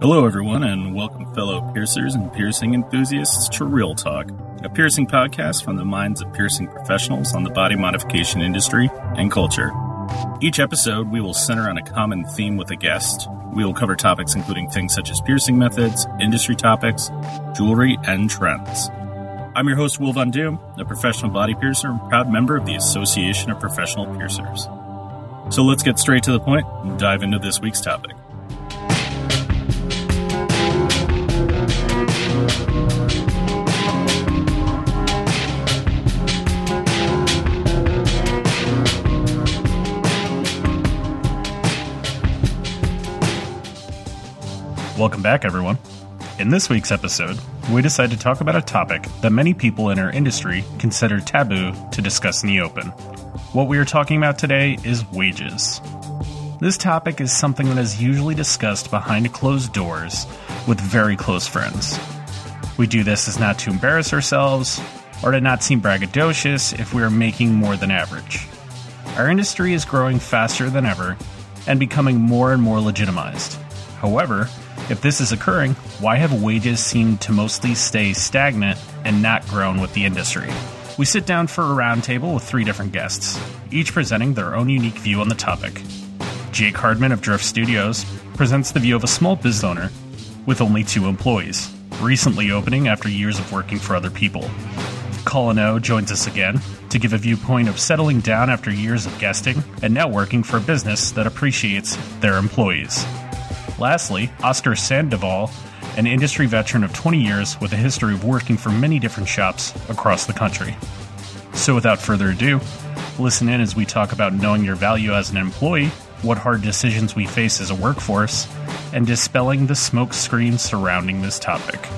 Hello, everyone, and welcome, fellow piercers and piercing enthusiasts, to Real Talk, a piercing podcast from the minds of piercing professionals on the body modification industry and culture. Each episode, we will center on a common theme with a guest. We will cover topics including things such as piercing methods, industry topics, jewelry, and trends. I'm your host, Will Von Doom, a professional body piercer and proud member of the Association of Professional Piercers. So let's get straight to the point and dive into this week's topic. Welcome back, everyone. In this week's episode, we decide to talk about a topic that many people in our industry consider taboo to discuss in the open. What we are talking about today is wages. This topic is something that is usually discussed behind closed doors with very close friends. We do this as not to embarrass ourselves or to not seem braggadocious if we are making more than average. Our industry is growing faster than ever and becoming more and more legitimized. However, if this is occurring, why have wages seemed to mostly stay stagnant and not grown with the industry? We sit down for a roundtable with three different guests, each presenting their own unique view on the topic. Jake Hardman of Drift Studios presents the view of a small business owner with only two employees, recently opening after years of working for other people. Colin O joins us again to give a viewpoint of settling down after years of guesting and now working for a business that appreciates their employees. Lastly, Oscar Sandoval, an industry veteran of 20 years with a history of working for many different shops across the country. So, without further ado, listen in as we talk about knowing your value as an employee, what hard decisions we face as a workforce, and dispelling the smoke screen surrounding this topic.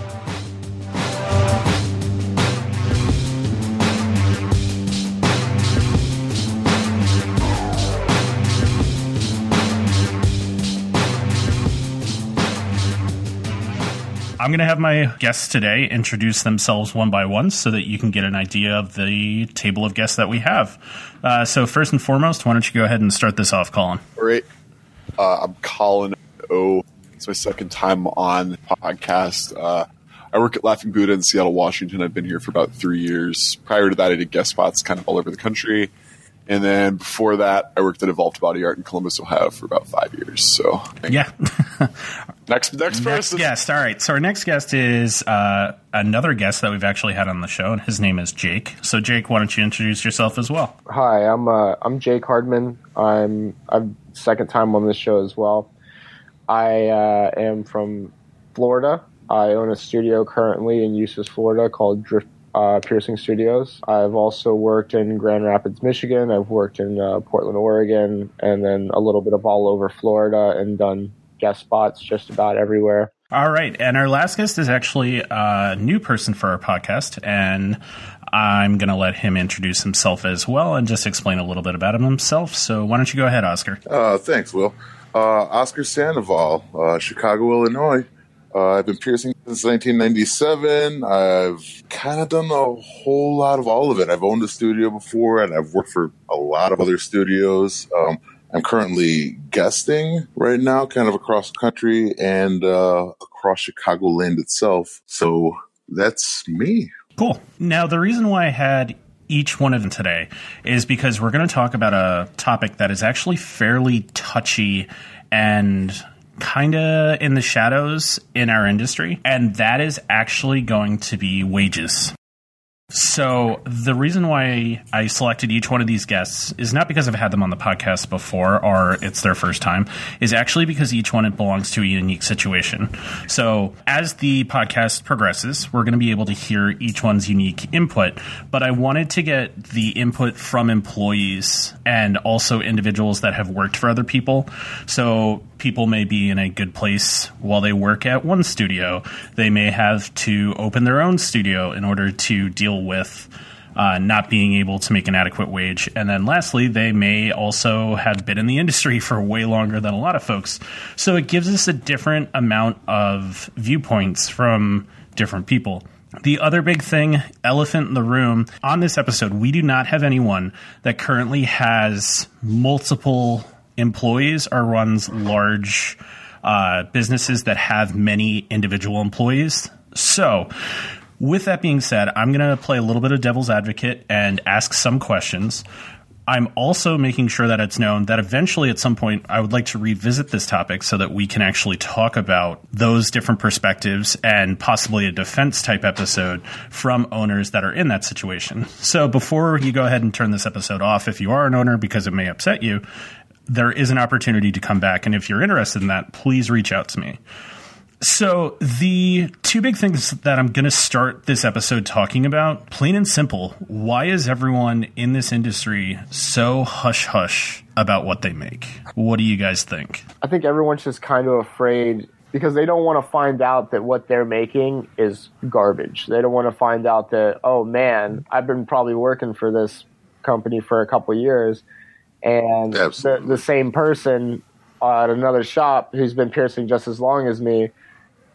I'm going to have my guests today introduce themselves one by one so that you can get an idea of the table of guests that we have. Uh, so, first and foremost, why don't you go ahead and start this off, Colin? All right. Uh, I'm Colin O. It's my second time on the podcast. Uh, I work at Laughing Buddha in Seattle, Washington. I've been here for about three years. Prior to that, I did guest spots kind of all over the country. And then before that, I worked at Evolved Body Art in Columbus, Ohio for about five years. So, yeah. next, next person. Next guest. All right. So, our next guest is uh, another guest that we've actually had on the show, and his name is Jake. So, Jake, why don't you introduce yourself as well? Hi, I'm uh, I'm Jake Hardman. I'm I'm second time on this show as well. I uh, am from Florida. I own a studio currently in Eustis, Florida, called Drift uh, Piercing Studios. I've also worked in Grand Rapids, Michigan. I've worked in uh, Portland, Oregon, and then a little bit of all over Florida and done guest spots just about everywhere. All right. And our last guest is actually a new person for our podcast. And I'm going to let him introduce himself as well and just explain a little bit about him himself. So why don't you go ahead, Oscar? Uh, thanks, Will. Uh, Oscar Sandoval, uh, Chicago, Illinois. Uh, I've been piercing since 1997. I've kind of done a whole lot of all of it. I've owned a studio before and I've worked for a lot of other studios. Um, I'm currently guesting right now, kind of across the country and uh, across Chicagoland itself. So that's me. Cool. Now, the reason why I had each one of them today is because we're going to talk about a topic that is actually fairly touchy and kind of in the shadows in our industry, and that is actually going to be wages. So, the reason why I selected each one of these guests is not because I've had them on the podcast before or it's their first time, is actually because each one belongs to a unique situation. So, as the podcast progresses, we're going to be able to hear each one's unique input, but I wanted to get the input from employees and also individuals that have worked for other people. So, people may be in a good place while they work at one studio. They may have to open their own studio in order to deal with uh, not being able to make an adequate wage. And then lastly, they may also have been in the industry for way longer than a lot of folks. So it gives us a different amount of viewpoints from different people. The other big thing, elephant in the room, on this episode, we do not have anyone that currently has multiple employees are runs large uh, businesses that have many individual employees. So, with that being said, I'm going to play a little bit of devil's advocate and ask some questions. I'm also making sure that it's known that eventually at some point I would like to revisit this topic so that we can actually talk about those different perspectives and possibly a defense type episode from owners that are in that situation. So before you go ahead and turn this episode off, if you are an owner because it may upset you, there is an opportunity to come back. And if you're interested in that, please reach out to me. So, the two big things that I'm going to start this episode talking about, plain and simple, why is everyone in this industry so hush hush about what they make? What do you guys think? I think everyone's just kind of afraid because they don't want to find out that what they're making is garbage. They don't want to find out that, oh man, I've been probably working for this company for a couple years and the, the same person at another shop who's been piercing just as long as me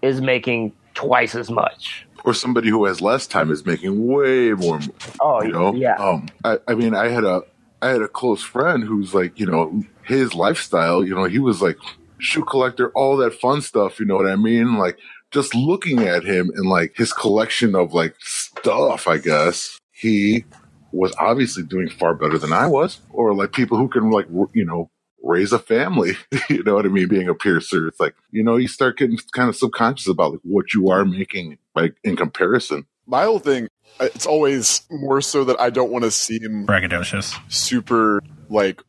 is making twice as much. Or somebody who has less time is making way more. Oh, you know? yeah. Um, I, I mean, I had a I had a close friend who's like, you know, his lifestyle. You know, he was like shoe collector, all that fun stuff. You know what I mean? Like just looking at him and like his collection of like stuff. I guess he was obviously doing far better than I was, or like people who can like you know raise a family. you know what I mean? Being a piercer, it's like you know you start getting kind of subconscious about like what you are making, like in comparison. My whole thing, it's always more so that I don't want to seem braggadocious, super like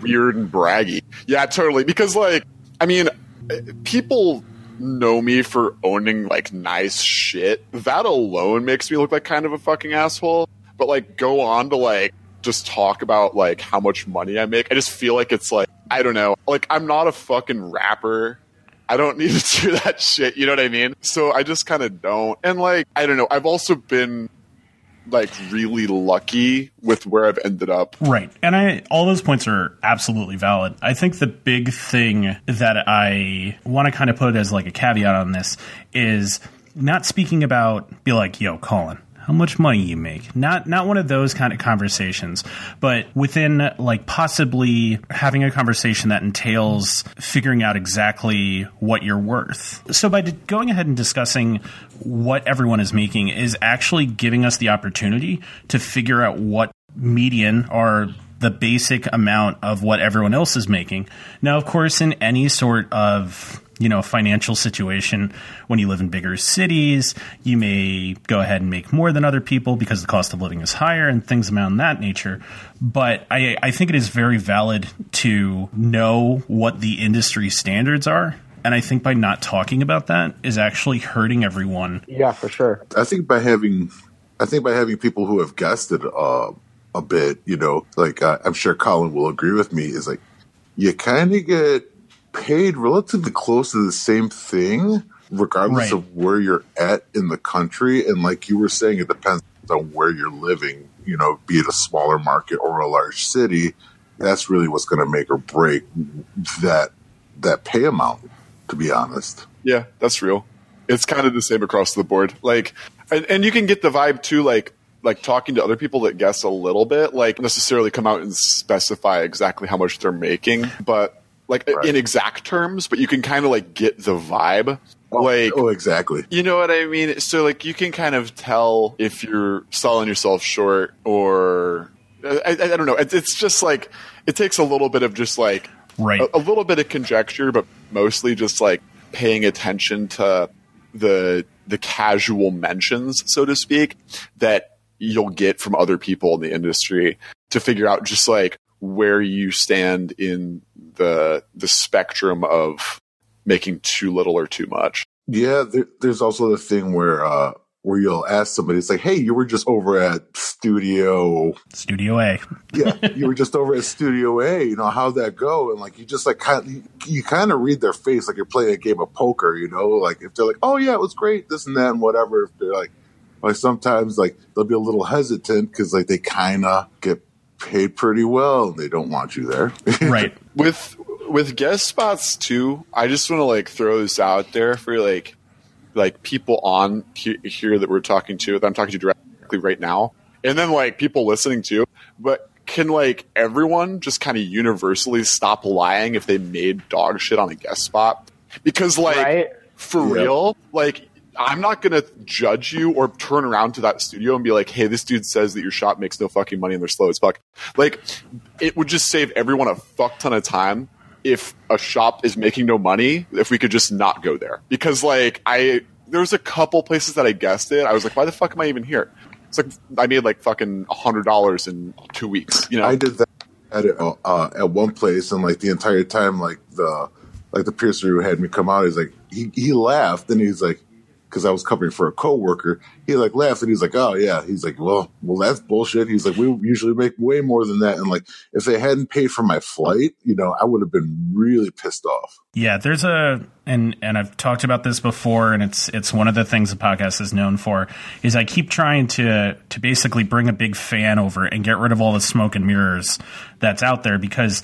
weird and braggy. Yeah, totally. Because like, I mean, eh, people know me for owning like nice shit. That alone makes me look like kind of a fucking asshole. But like, go on to like just talk about like how much money I make. I just feel like it's like I don't know. Like I'm not a fucking rapper. I don't need to do that shit. You know what I mean? So I just kind of don't. And like I don't know. I've also been like really lucky with where I've ended up. Right. And I all those points are absolutely valid. I think the big thing that I want to kind of put as like a caveat on this is not speaking about be like, yo, Colin, how much money you make. Not not one of those kind of conversations, but within like possibly having a conversation that entails figuring out exactly what you're worth. So by going ahead and discussing what everyone is making is actually giving us the opportunity to figure out what median or the basic amount of what everyone else is making. Now, of course, in any sort of you know financial situation when you live in bigger cities you may go ahead and make more than other people because the cost of living is higher and things around that nature but I, I think it is very valid to know what the industry standards are and I think by not talking about that is actually hurting everyone. Yeah, for sure. I think by having, I think by having people who have guessed it uh, a bit, you know, like uh, I'm sure Colin will agree with me, is like you kind of get paid relatively close to the same thing, regardless right. of where you're at in the country. And like you were saying, it depends on where you're living, you know, be it a smaller market or a large city. That's really what's going to make or break that that pay amount. To be honest, yeah, that's real. It's kind of the same across the board. Like, and, and you can get the vibe too. Like, like talking to other people that guess a little bit, like necessarily come out and specify exactly how much they're making, but like right. in exact terms, but you can kind of like get the vibe. Oh, like, oh, exactly. You know what I mean? So, like, you can kind of tell if you're selling yourself short or I, I, I don't know. It, it's just like it takes a little bit of just like right. a, a little bit of conjecture, but mostly just like paying attention to the the casual mentions, so to speak, that you'll get from other people in the industry to figure out just like where you stand in the the spectrum of making too little or too much. Yeah, there, there's also the thing where uh, where you'll ask somebody, it's like, "Hey, you were just over at Studio Studio A." yeah, you were just over at Studio A. You know how'd that go? And like you just like kind of, you, you kind of read their face like you're playing a game of poker. You know, like if they're like, "Oh yeah, it was great," this and that and whatever. If they're like, like sometimes like they'll be a little hesitant because like they kind of get paid pretty well. They don't want you there. right. With with guest spots too, I just want to like throw this out there for like like people on here that we're talking to that I'm talking to directly right now, and then like people listening to. But can like everyone just kind of universally stop lying if they made dog shit on a guest spot? because like Right? for Yep. real, like I'm not gonna judge you or turn around to that studio and be like, "Hey, this dude says that your shop makes no fucking money and they're slow as fuck." Like, it would just save everyone a fuck ton of time if a shop is making no money. If we could just not go there, because like I there's a couple places that I guessed it. I was like, "Why the fuck am I even here?" It's like I made like fucking hundred dollars in two weeks. You know, I did that at uh, at one place, and like the entire time, like the like the piercer who had me come out, he's like he he laughed, and he's like because I was covering for a coworker, he like laughed, and he's like, oh yeah, he's like, well, well that's bullshit. He's like, we usually make way more than that, and like if they hadn't paid for my flight, you know, I would have been really pissed off. Yeah, there's a and and I've talked about this before, and it's it's one of the things the podcast is known for. Is I keep trying to to basically bring a big fan over and get rid of all the smoke and mirrors that's out there because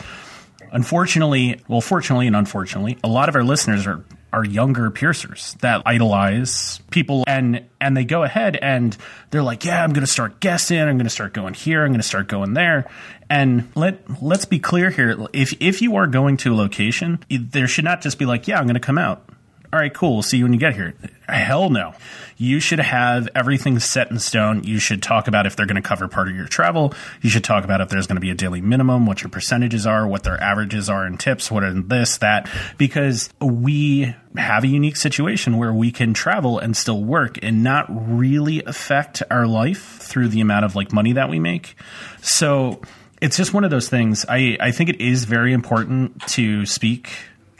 unfortunately, well, fortunately and unfortunately, a lot of our listeners are are younger piercers that idolize people and and they go ahead and they're like yeah i'm going to start guessing i'm going to start going here i'm going to start going there. And let let's be clear here. If if you are going to a location there should not just be like yeah i'm going to come out all right, cool. We'll see you when you get here. Hell no. You should have everything set in stone. You should talk about if they're going to cover part of your travel. You should talk about if there's going to be a daily minimum, what your percentages are, what their averages are in tips, what are this, that, because we have a unique situation where we can travel and still work and not really affect our life through the amount of like money that we make. So it's just one of those things. I, I think it is very important to speak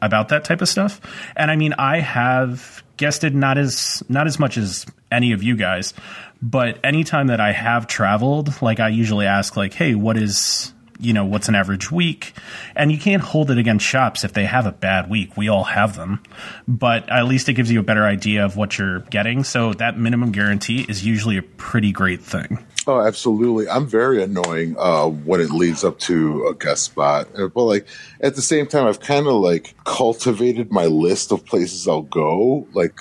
about that type of stuff. And I mean, I have guested not as not as much as any of you guys, but anytime that I have traveled, like I usually ask like, "Hey, what is you know, what's an average week?" And you can't hold it against shops if they have a bad week. We all have them. But at least it gives you a better idea of what you're getting. So that minimum guarantee is usually a pretty great thing. Oh, absolutely. I'm very annoying uh, when it leads up to a guest spot. Uh, But like at the same time, I've kind of like cultivated my list of places I'll go. Like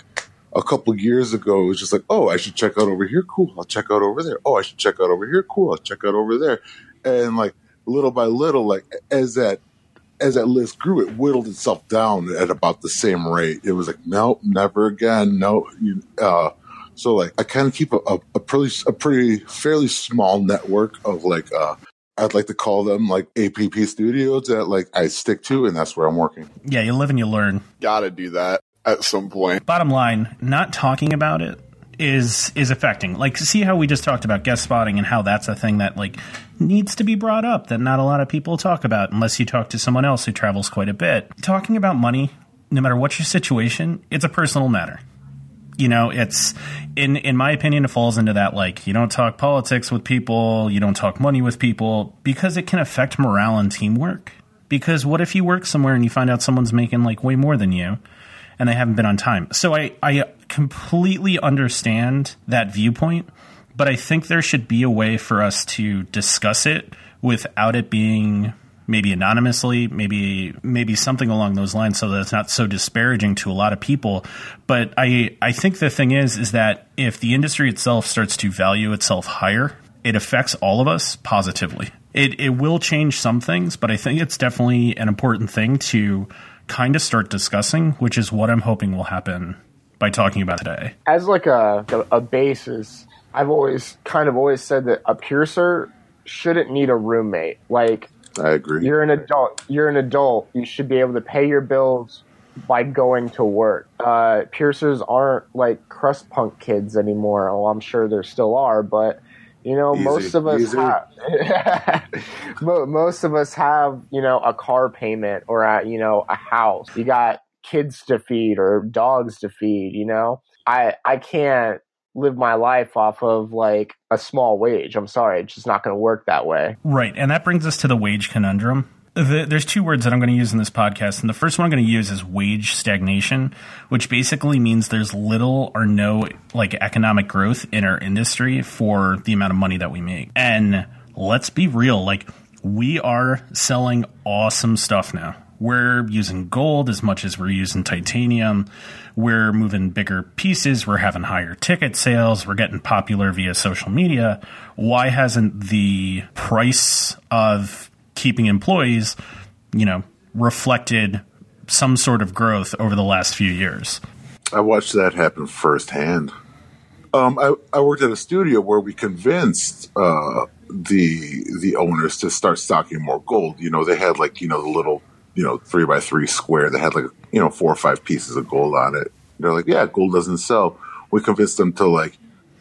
a couple years ago, it was just like, oh, I should check out over here. Cool. I'll check out over there. Oh, I should check out over here. Cool. I'll check out over there. And like little by little, like as that as that list grew, it whittled itself down at about the same rate. It was like, nope, never again. No, you, uh, so like I kind of keep a, a, a pretty a pretty fairly small network of like uh I'd like to call them like APP studios that like I stick to and that's where I'm working. Yeah, you live and you learn. gotta do that at some point. bottom line, not talking about it is is affecting. Like see how we just talked about guest spotting and how that's a thing that like needs to be brought up that not a lot of people talk about unless you talk to someone else who travels quite a bit. Talking about money, no matter what your situation, it's a personal matter. You know, it's in in my opinion it falls into that like you don't talk politics with people, you don't talk money with people because it can affect morale and teamwork. Because what if you work somewhere and you find out someone's making like way more than you? and they haven't been on time. So I, I completely understand that viewpoint, but I think there should be a way for us to discuss it without it being maybe anonymously, maybe maybe something along those lines so that it's not so disparaging to a lot of people. But I I think the thing is is that if the industry itself starts to value itself higher, it affects all of us positively. It it will change some things, but I think it's definitely an important thing to kind of start discussing, which is what I'm hoping will happen by talking about today. as like a a basis, I've always kind of always said that a piercer shouldn't need a roommate. Like I agree. you're an adult, you're an adult. You should be able to pay your bills by going to work. Uh, piercers aren't like crust punk kids anymore. Oh, I'm sure there still are, but you know, Easy, most of us easy. have. Most of us have, you know, a car payment or a, you know, a house. You got kids to feed or dogs to feed. You know, I I can't live my life off of like a small wage. I'm sorry, it's just not going to work that way. Right, and that brings us to the wage conundrum. The, there's two words that I'm going to use in this podcast, and the first one I'm going to use is wage stagnation, which basically means there's little or no like economic growth in our industry for the amount of money that we make. And let's be real, like we are selling awesome stuff now. We're using gold as much as we're using titanium. We're moving bigger pieces. We're having higher ticket sales. We're getting popular via social media. Why hasn't the price of keeping employees, you know, reflected some sort of growth over the last few years. I watched that happen firsthand. Um, I, I worked at a studio where we convinced uh, the the owners to start stocking more gold. You know, they had like you know the little you know three by three square that had like you know four or five pieces of gold on it. They're like, yeah, gold doesn't sell. We convinced them to like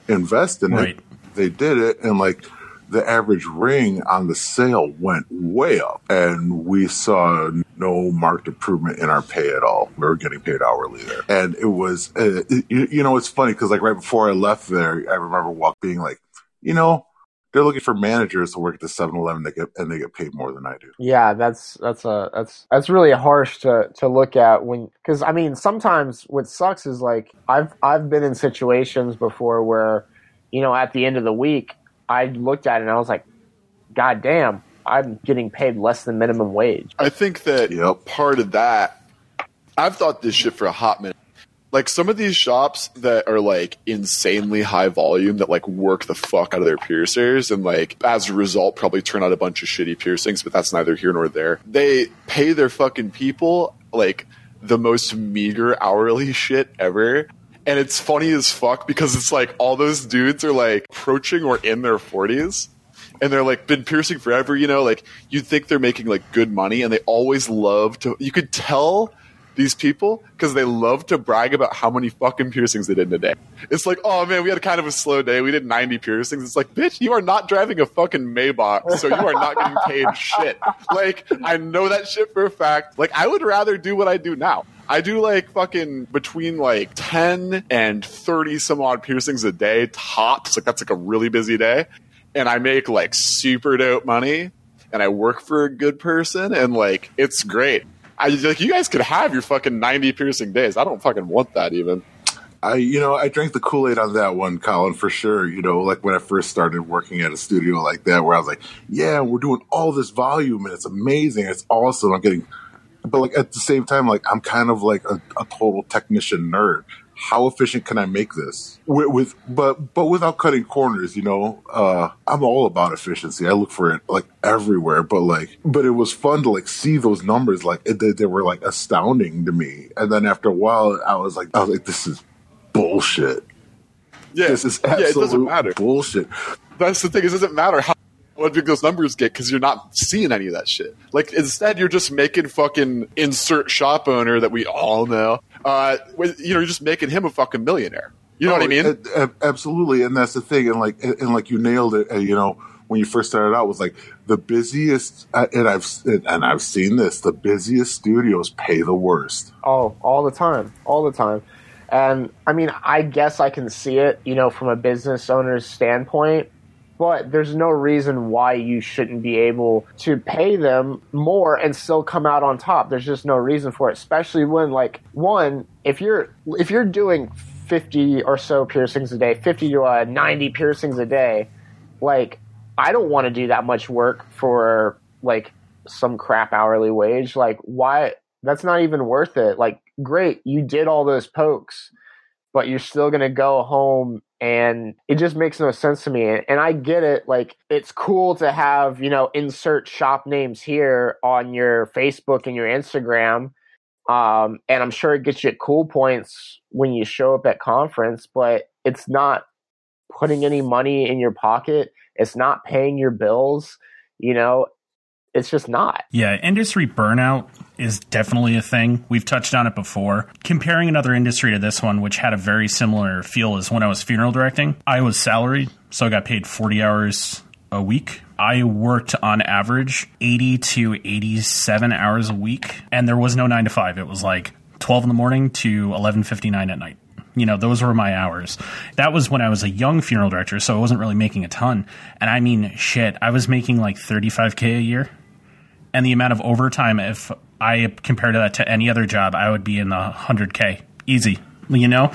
invest in Right. it. They did it, and like the average ring on the sale went way up, and we saw no marked improvement in our pay at all. We were getting paid hourly there, and it was, uh, you, you know, it's funny because like right before I left there, I remember walk being like, you know, they're looking for managers to work at the 7-Eleven that get and they get paid more than I do. Yeah, that's that's a that's that's really harsh to to look at when because I mean sometimes what sucks is like I've I've been in situations before where you know at the end of the week I looked at it and I was like, God damn, I'm getting paid less than minimum wage. I think that Yep. part of that, I've thought this shit for a hot minute. Like some of these shops that are like insanely high volume that like work the fuck out of their piercers and like as a result probably turn out a bunch of shitty piercings, but that's neither here nor there. They pay their fucking people like the most meager hourly shit ever. And it's funny as fuck because it's like all those dudes are like approaching or in their 40s and they're like been piercing forever, you know, like you'd think they're making like good money and they always love to you could tell these people because they love to brag about how many fucking piercings they did in a day. It's like, oh man, we had kind of a slow day. We did 90 piercings. It's like, bitch, you are not driving a fucking Maybach, so you are not getting paid shit. Like, I know that shit for a fact. Like, I would rather do what I do now. I do like fucking between like 10 and 30 some odd piercings a day tops. Like, that's like a really busy day. And I make like super dope money and I work for a good person and like, it's great. I like you guys could have your fucking 90 piercing days. I don't fucking want that even. I, you know, I drank the Kool Aid on that one, Colin, for sure. You know, like when I first started working at a studio like that, where I was like, yeah, we're doing all this volume and it's amazing. It's awesome. I'm getting, but like at the same time, like I'm kind of like a, a total technician nerd. How efficient can I make this with, with, but, but without cutting corners, you know, uh, I'm all about efficiency. I look for it like everywhere, but like, but it was fun to like see those numbers. Like it, they, they were like astounding to me. And then after a while, I was like, I was like, this is bullshit. Yeah, This is yeah, it doesn't matter. bullshit. That's the thing. It doesn't matter how what big those numbers get because you're not seeing any of that shit. Like instead, you're just making fucking insert shop owner that we all know. Uh, with, you know, you're just making him a fucking millionaire. You know what I Oh, mean? a- a- absolutely, and that's the thing. And like, and, and like you nailed it. uh, you know, when you first started out, was like the busiest, uh, and I've and I've seen this. The busiest studios pay the worst. Oh, all the time, all the time. And I mean, I guess I can see it, you know, from a business owner's standpoint, but there's no reason why you shouldn't be able to pay them more and still come out on top. There's just no reason for it, especially when like one, if you're if you're doing 50 or so piercings a day, 50 to uh, 90 piercings a day, like I don't want to do that much work for like some crap hourly wage. Like why that's not even worth it. Like great, you did all those pokes, but you're still going to go home and it just makes no sense to me. And I get it. Like it's cool to have, you know, insert shop names here on your Facebook and your Instagram. Um, and I'm sure it gets you cool points when you show up at conference, but it's not putting any money in your pocket. It's not paying your bills. You know, it's just not. Yeah, industry burnout is definitely a thing. We've touched on it before. Comparing another industry to this one, which had a very similar feel as when I was funeral directing, I was salaried, so I got paid 40 hours a week. I worked on average 80 to 87 hours a week, and there was no 9 to 5. It was like 12 in the morning to 11:59 at night. You know, those were my hours. That was when I was a young funeral director, so I wasn't really making a ton. And I mean, shit, I was making like 35k a year and the amount of overtime if i compare that to any other job i would be in the 100k easy. You know?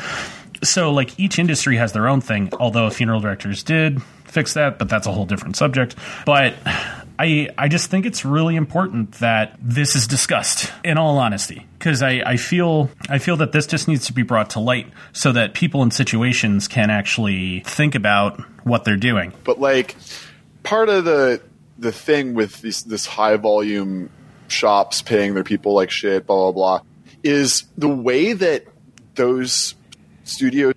So like each industry has their own thing although funeral directors did fix that but that's a whole different subject. But I, I just think it's really important that this is discussed in all honesty because I, I feel I feel that this just needs to be brought to light so that people in situations can actually think about what they're doing. But like part of the the thing with this this high volume shops paying their people like shit, blah blah blah, is the way that those studios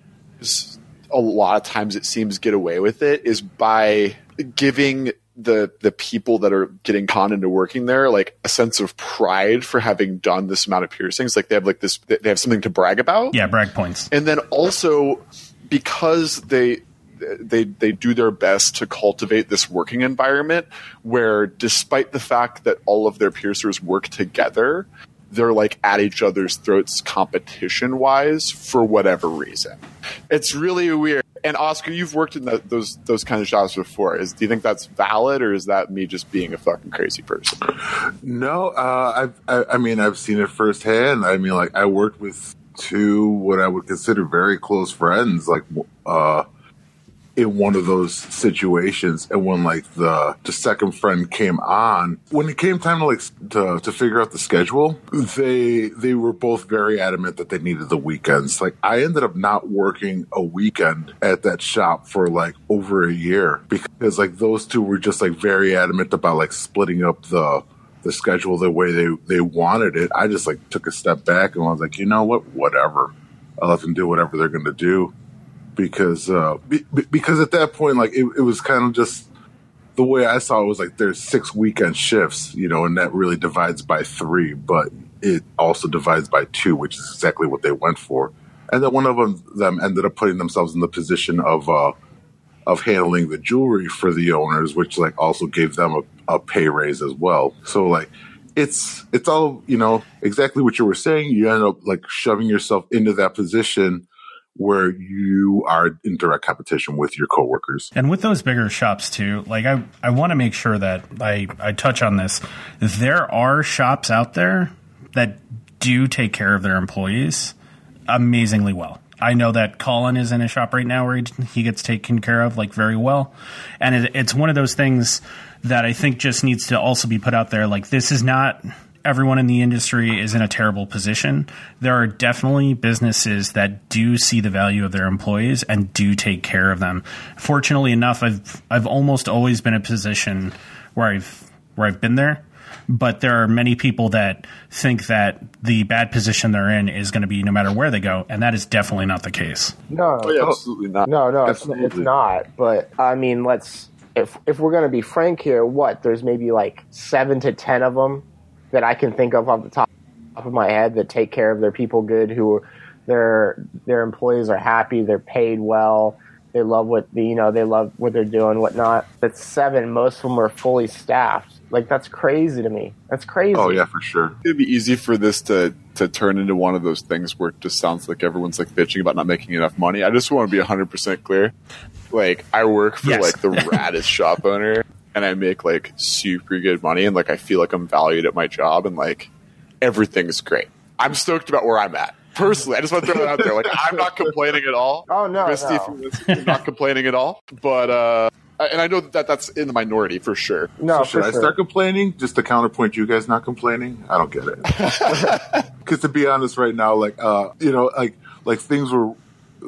a lot of times it seems get away with it is by giving the the people that are getting conned into working there like a sense of pride for having done this amount of piercings like they have like this they have something to brag about Yeah, brag points. and then also because they they they do their best to cultivate this working environment where despite the fact that all of their piercers work together they're like at each other's throats competition wise for whatever reason. It's really weird. And oscar you've worked in the, those those kind of jobs before. Is do you think that's valid or is that me just being a fucking crazy person? No, uh, I, I mean, I've seen it firsthand. I mean, like, I worked with two what I would consider very close friends, like, uh, in one of those situations. And when, like, the, the second friend came on, when it came time to, like, to, to figure out the schedule, they, they were both very adamant that they needed the weekends. Like, I ended up not working a weekend at that shop for, like, over a year because, like, those two were just, like, very adamant about, like, splitting up the, the schedule the way they they wanted it. I just like took a step back and I was like, you know what, whatever. I'll let them do whatever they're going to do because uh, be, be- because at that point, like it, it was kind of just the way I saw it was like there's six weekend shifts, you know, and that really divides by three, but it also divides by two, which is exactly what they went for. And then one of them, them ended up putting themselves in the position of uh, of handling the jewelry for the owners, which like also gave them a, a pay raise as well. So like it's it's all you know exactly what you were saying. You end up like shoving yourself into that position where you are in direct competition with your coworkers. And with those bigger shops too, like I, I want to make sure that I, I touch on this. There are shops out there that do take care of their employees amazingly well. I know that Colin is in a shop right now where he, he gets taken care of like very well, and it, it's one of those things that I think just needs to also be put out there. Like this is not everyone in the industry is in a terrible position. There are definitely businesses that do see the value of their employees and do take care of them. Fortunately enough, I've I've almost always been in a position where I've where I've been there. But there are many people that think that the bad position they're in is going to be no matter where they go, and that is definitely not the case. No, oh yeah absolutely not no, no, it's, Absolutely. it's not. But I mean, let's if if we're gonna be frank here, what there's maybe like seven to ten of them that I can think of off the top of my head that take care of their people good, who their their employees are happy, they're paid well, they love what the you know, they love what they're doing, whatnot. That's seven. Most of them are fully staffed. Like that's crazy to me. That's crazy. Oh yeah, for sure. it'd be easy for this to to turn into one of those things where it just sounds like everyone's like bitching about not making enough money. I just want to be 100% clear. Like I work for Yes. like the raddest shop owner and I make like super good money and like I feel like I'm valued at my job and like everything's great. I'm stoked about where I'm at. Personally, I just want to throw that out there. Like I'm not complaining at all. Oh, no, Misty, no. if you're I'm not complaining at all. But uh and I know that that's in the minority for sure. no, So for should I sure. start complaining just to counterpoint you guys not complaining? I don't get it. Because to be honest, right now, like uh, you know, like like things were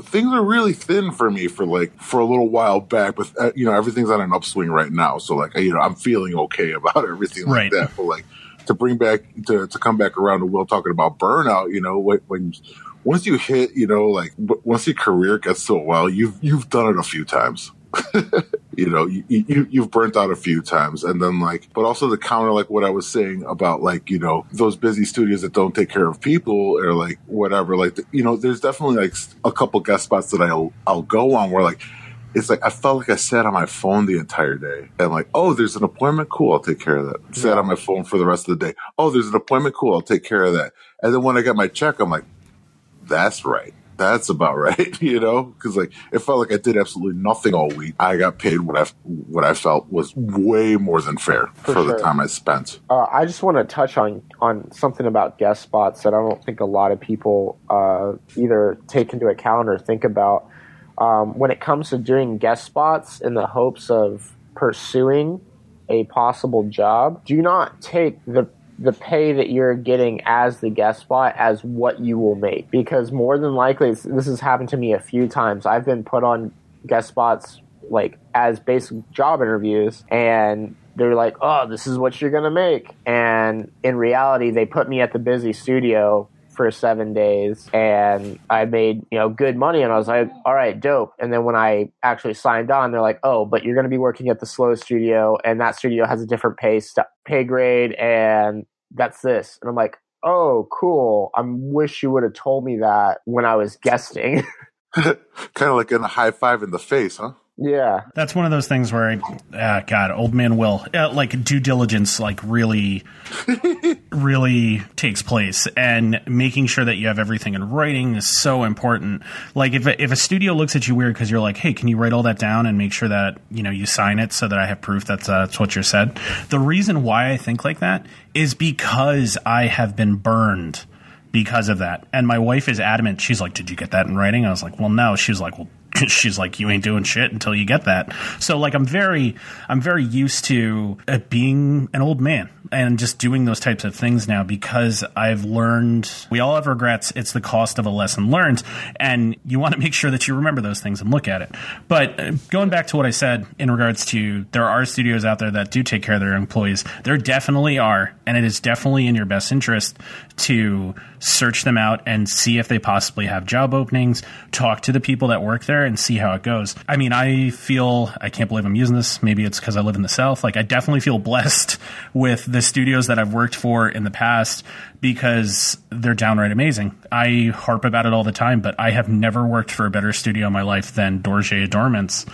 things are really thin for me for like for a little while back, but uh, you know everything's on an upswing right now. So like you know I'm feeling okay about everything Right. like that. But like to bring back to to come back around to Will talking about burnout, you know, when, when once you hit, you know, like once your career gets so well, you've you've done it a few times. you know, you, you you've burnt out a few times, and then like, but also the counter like what I was saying about like you know those busy studios that don't take care of people or like whatever. Like you know, there's definitely like a couple guest spots that I'll I'll go on where like it's like I felt like I sat on my phone the entire day and like, oh, there's an appointment, cool, I'll take care of that. Sat on my phone for the rest of the day. Oh, there's an appointment, cool, I'll take care of that. And then when I got my check, I'm like, that's right. That's about right, you know, because like it felt like I did absolutely nothing all week. I got paid what I what I felt was way more than fair for, For the time I spent. Uh, I just want to touch on on something about guest spots that I don't think a lot of people uh, either take into account or think about. Um, when it comes to doing guest spots in the hopes of pursuing a possible job, do not take the the pay that you're getting as the guest spot as what you will make because more than likely this has happened to me a few times. I've been put on guest spots like as basic job interviews and they're like, "Oh, this is what you're gonna make," and in reality, they put me at the busy studio for seven days and I made, you know, good money and I was like, all right, dope. And then when I actually signed on, they're like, oh, but you're going to be working at the slow studio and that studio has a different pay, st- pay grade and that's this. And I'm like, oh, cool. I wish you would have told me that when I was guesting. kind of like in a high five in the face, huh? Yeah, that's one of those things where, I, uh, God, old man Will, uh, like due diligence, like really, really takes place, and making sure that you have everything in writing is so important. Like if if a studio looks at you weird because you're like, hey, can you write all that down and make sure that you know you sign it so that I have proof that's uh, that's what you said. The reason why I think like that is because I have been burned because of that. And my wife is adamant. She's like, "Did you get that in writing?" I was like, "Well, no." She was like, "Well, she's like you ain't doing shit until you get that. So like i'm very i'm very used to uh, being an old man and just doing those types of things now because i've learned we all have regrets. It's the cost of a lesson learned and you want to make sure that you remember those things and look at it. But uh, going back to what i said in regards to there are studios out there that do take care of their employees. There definitely are and it is definitely in your best interest to search them out and see if they possibly have job openings talk to the people that work there and see how it goes. I mean, I feel I can't believe I'm using this. Maybe it's because I live in the South. Like, I definitely feel blessed with the studios that I've worked for in the past because they're downright amazing. I harp about it all the time, but I have never worked for a better studio in my life than Dorje Adornments.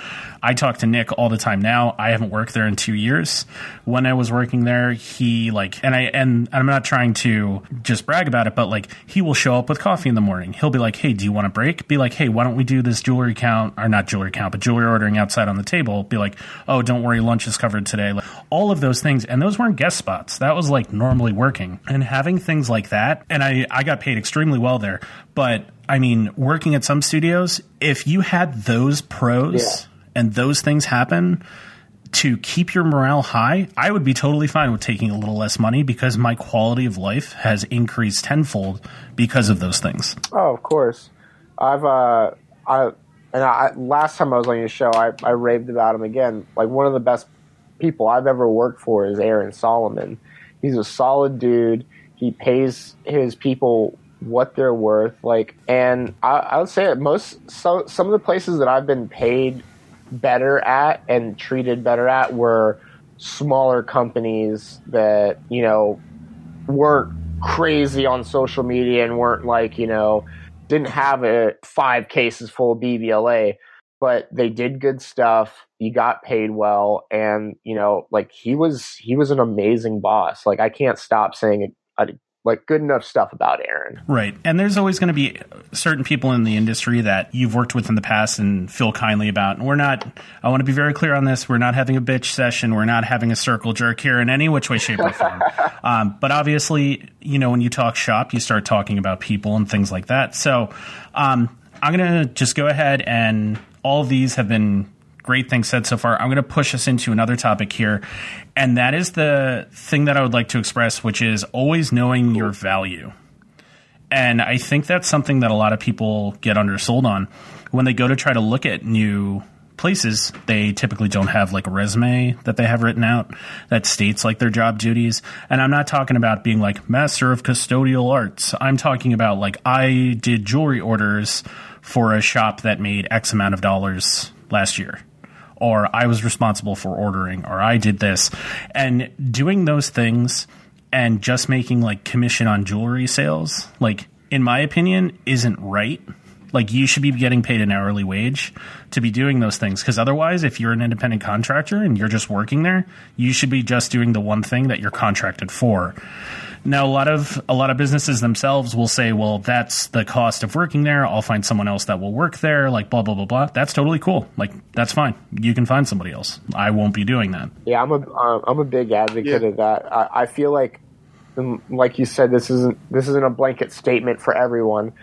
I talk to Nick all the time now. I haven't worked there in two years. When I was working there, he like, and I, and I'm not trying to just brag about it, but like, he will show up with coffee in the morning. He'll be like, Hey, do you want a break? Be like, Hey, why don't we do this jewelry count or not jewelry count, but jewelry ordering outside on the table? Be like, Oh, don't worry. Lunch is covered today. Like, all of those things. And those weren't guest spots. That was like normally working and having things like that. And I, I got paid extremely well there, but I mean, working at some studios, if you had those pros, yeah and those things happen to keep your morale high, I would be totally fine with taking a little less money because my quality of life has increased tenfold because of those things. Oh, of course. I've uh, I and I, last time I was on your show, I, I raved about him again. Like one of the best people I've ever worked for is Aaron Solomon. He's a solid dude. He pays his people what they're worth. Like, and I, I would say that most so, some of the places that I've been paid better at and treated better at were smaller companies that you know weren't crazy on social media and weren't like you know didn't have a five cases full of BVLA, but they did good stuff. You got paid well, and you know, like he was he was an amazing boss. Like I can't stop saying a, like good enough stuff about Aaron. Right. And there's always going to be certain people in the industry that you've worked with in the past and feel kindly about. And we're not, I want to be very clear on this. We're not having a bitch session. We're not having a circle jerk here in any which way, shape, or form. um, but obviously, you know, when you talk shop, you start talking about people and things like that. So um, I'm going to just go ahead and all these have been great things said so far. I'm going to push us into another topic here, and that is the thing that I would like to express, which is always knowing your value. And I think that's something that a lot of people get undersold on when they go to try to look at new places. They typically don't have like a resume that they have written out that states like their job duties. And I'm not talking about being like master of custodial arts. I'm talking about like I did jewelry orders for a shop that made X amount of dollars last year or I was responsible for ordering, or I did this. And doing those things and just making like commission on jewelry sales, like, in my opinion, isn't right. Like, you should be getting paid an hourly wage to be doing those things. Because otherwise, if you're an independent contractor and you're just working there, you should be just doing the one thing that you're contracted for. Now, a lot of a lot of businesses themselves will say, "Well, that's the cost of working there. I'll find someone else that will work there." Like blah blah blah blah. That's totally cool. Like that's fine. You can find somebody else. I won't be doing that. Yeah, I'm a am a big advocate yeah. of that. I, I feel like, um, like you said, this isn't this isn't a blanket statement for everyone,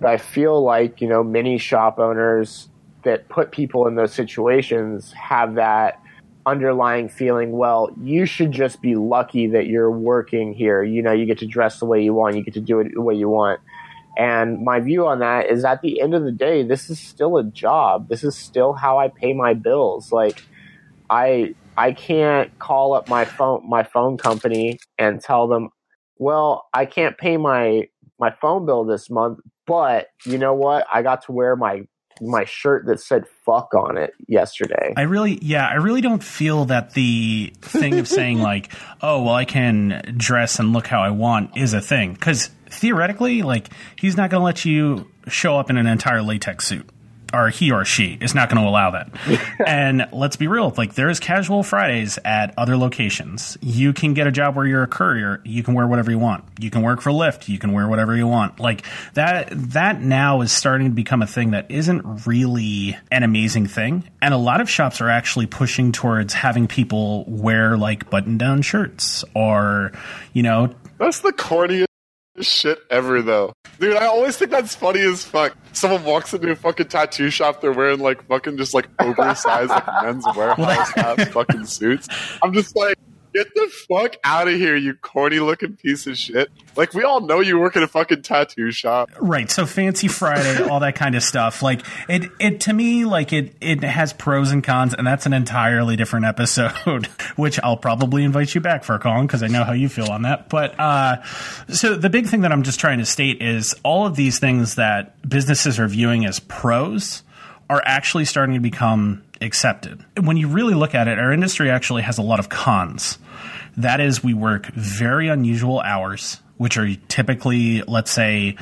but I feel like you know many shop owners that put people in those situations have that underlying feeling, well, you should just be lucky that you're working here. You know, you get to dress the way you want, you get to do it the way you want. And my view on that is at the end of the day, this is still a job. This is still how I pay my bills. Like, I I can't call up my phone my phone company and tell them, well, I can't pay my my phone bill this month, but you know what? I got to wear my my shirt that said fuck on it yesterday. I really, yeah, I really don't feel that the thing of saying, like, oh, well, I can dress and look how I want is a thing. Because theoretically, like, he's not going to let you show up in an entire latex suit or he or she is not going to allow that. and let's be real, like there's casual Fridays at other locations. You can get a job where you're a courier. You can wear whatever you want. You can work for Lyft. You can wear whatever you want. Like that, that now is starting to become a thing that isn't really an amazing thing. And a lot of shops are actually pushing towards having people wear like button down shirts or, you know, That's the corniest shit ever, though. Dude, I always think that's funny as fuck. Someone walks into a fucking tattoo shop, they're wearing like fucking just like oversized like men's warehouse ass fucking suits. I'm just like, get the fuck out of here, you corny looking piece of shit. Like we all know you work at a fucking tattoo shop. Right. So fancy Friday, all that kind of stuff. Like it, it to me, like it, it has pros and cons, and that's an entirely different episode, which I'll probably invite you back for, Colin, because I know how you feel on that. But uh, so the big thing that I'm just trying to state is all of these things that businesses are viewing as pros are actually starting to become accepted. When you really look at it, our industry actually has a lot of cons. That is, we work very unusual hours, which are typically, let's say,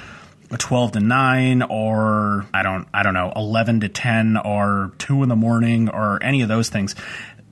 12 to 9 or I don't I don't know 11 to 10 or 2 in the morning or any of those things.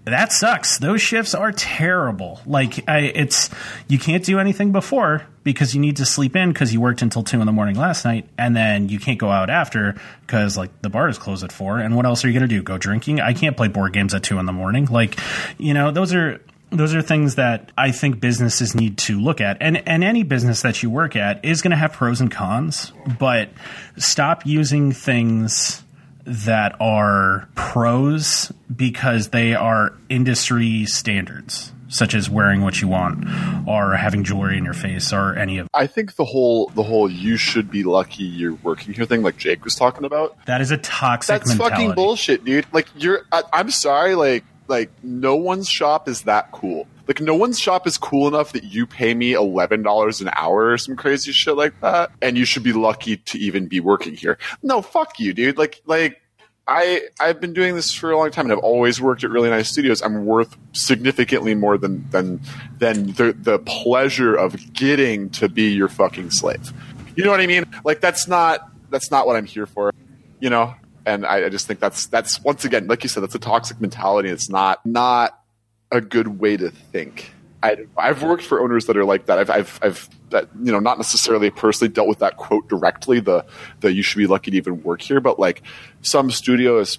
That sucks. Those shifts are terrible. Like I, it's you can't do anything before because you need to sleep in because you worked until 2 in the morning last night and then you can't go out after because like the bar is closed at 4 and what else are you to do? Go drinking? I can't play board games at 2 in the morning. Like you know those are those are things that I think businesses need to look at. And and any business that you work at is going to have pros and cons, but stop using things that are pros because they are industry standards such as wearing what you want or having jewelry in your face or any of I think the whole the whole you should be lucky you're working here thing like Jake was talking about that is a toxic that's mentality. fucking bullshit dude like you're I, i'm sorry like like no one's shop is that cool like no one's shop is cool enough that you pay me $11 an hour or some crazy shit like that and you should be lucky to even be working here no fuck you dude like like I I've been doing this for a long time and I've always worked at really nice studios. I'm worth significantly more than than than the the pleasure of getting to be your fucking slave. You know what I mean? Like that's not that's not what I'm here for. You know? And I, I just think that's that's once again, like you said, that's a toxic mentality. It's not not a good way to think. I, I've worked for owners that are like that. I've, I've, I've, that, you know, not necessarily personally dealt with that quote directly. The, the you should be lucky to even work here, but like some studios,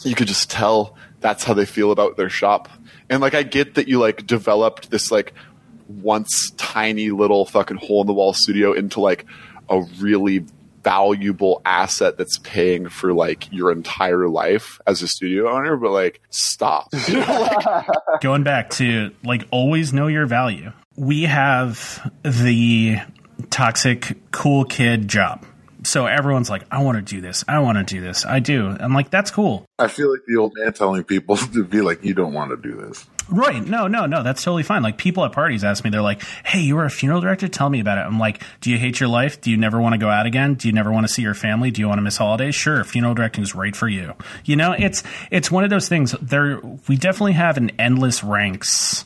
you could just tell that's how they feel about their shop. And like, I get that you like developed this like once tiny little fucking hole in the wall studio into like a really valuable asset that's paying for like your entire life as a studio owner, but like stop. Like, Going back to like always know your value. We have the toxic cool kid job. So everyone's like, I want to do this. I want to do this. I do. I'm like, that's cool. I feel like the old man telling people to be like, you don't want to do this. Right. No, no, no. That's totally fine. Like people at parties ask me, they're like, Hey, you were a funeral director? Tell me about it. I'm like, Do you hate your life? Do you never want to go out again? Do you never want to see your family? Do you want to miss holidays? Sure. Funeral directing is right for you. You know, it's, it's one of those things there. We definitely have an endless ranks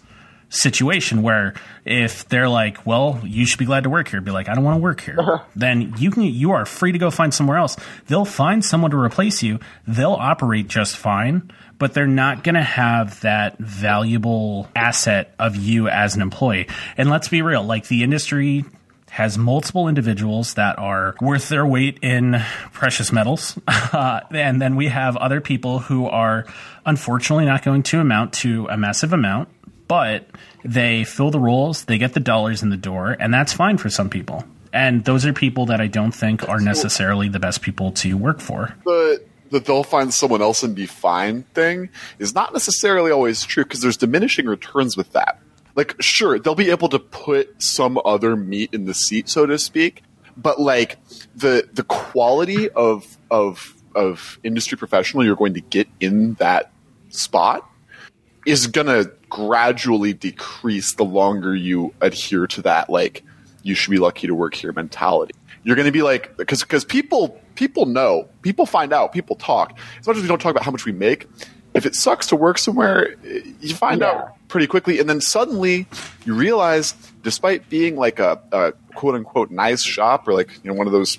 situation where if they're like, well, you should be glad to work here, be like, I don't want to work here, then you can, you are free to go find somewhere else. They'll find someone to replace you. They'll operate just fine, but they're not going to have that valuable asset of you as an employee. And let's be real, like the industry has multiple individuals that are worth their weight in precious metals. Uh, and then we have other people who are unfortunately not going to amount to a massive amount, but they fill the roles, they get the dollars in the door, and that's fine for some people. And those are people that I don't think are necessarily the best people to work for. the that they'll find someone else and be fine thing is not necessarily always true because there's diminishing returns with that. Like, sure, they'll be able to put some other meat in the seat, so to speak, but like the the quality of of of industry professional you're going to get in that spot is going to gradually decrease the longer you adhere to that like you should be lucky to work here mentality. You're going to be like because because people people know, people find out, people talk. As much as we don't talk about how much we make, if it sucks to work somewhere, you find Yeah. out pretty quickly, and then suddenly you realize, despite being like a, a quote unquote nice shop or like you know one of those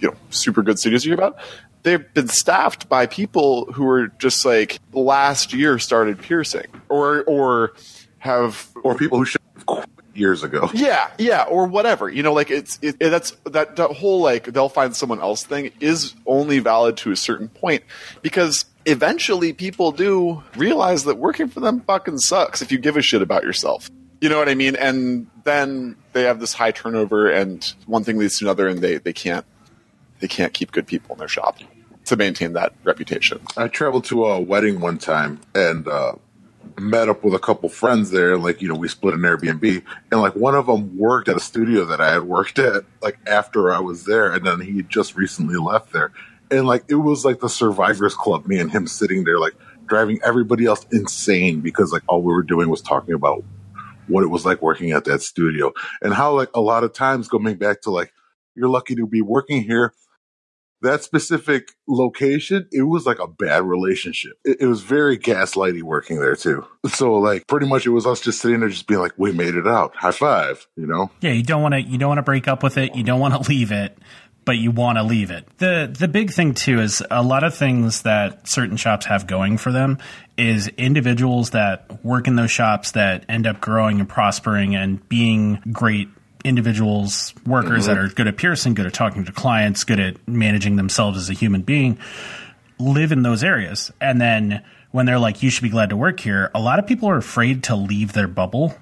you know super good studios you hear about, they've been staffed by people who are just like last year started piercing or or have or people who should have quit years ago. yeah, yeah, or whatever. You know, like it's it, it- that's that that whole like they'll find someone else thing is only valid to a certain point because eventually people do realize that working for them fucking sucks if you give a shit about yourself. You know what I mean? And then they have this high turnover, and one thing leads to another, and they they can't they can't keep good people in their shop to maintain that reputation. I traveled to a wedding one time and uh, met up with a couple friends there. Like, you know, we split an Airbnb, and like one of them worked at a studio that I had worked at like after I was there, and then he just recently left there. And like, it was like the Survivors Club, me and him sitting there, like driving everybody else insane because like all we were doing was talking about what it was like working at that studio and how like a lot of times going back to like, you're lucky to be working here that specific location, it was like a bad relationship. It, it was very gaslighty working there too. So like pretty much it was us just sitting there just being like, we made it out. High five, you know? Yeah, you don't want to you don't want to break up with it. You don't want to leave it, but you want to leave it. The the big thing too is a lot of things that certain shops have going for them is individuals that work in those shops that end up growing and prospering and being great individuals, workers that mm-hmm. are good at piercing, good at talking to clients, good at managing themselves as a human being live in those areas. And then when they're like, you should be glad to work here, a lot of people are afraid to leave their bubble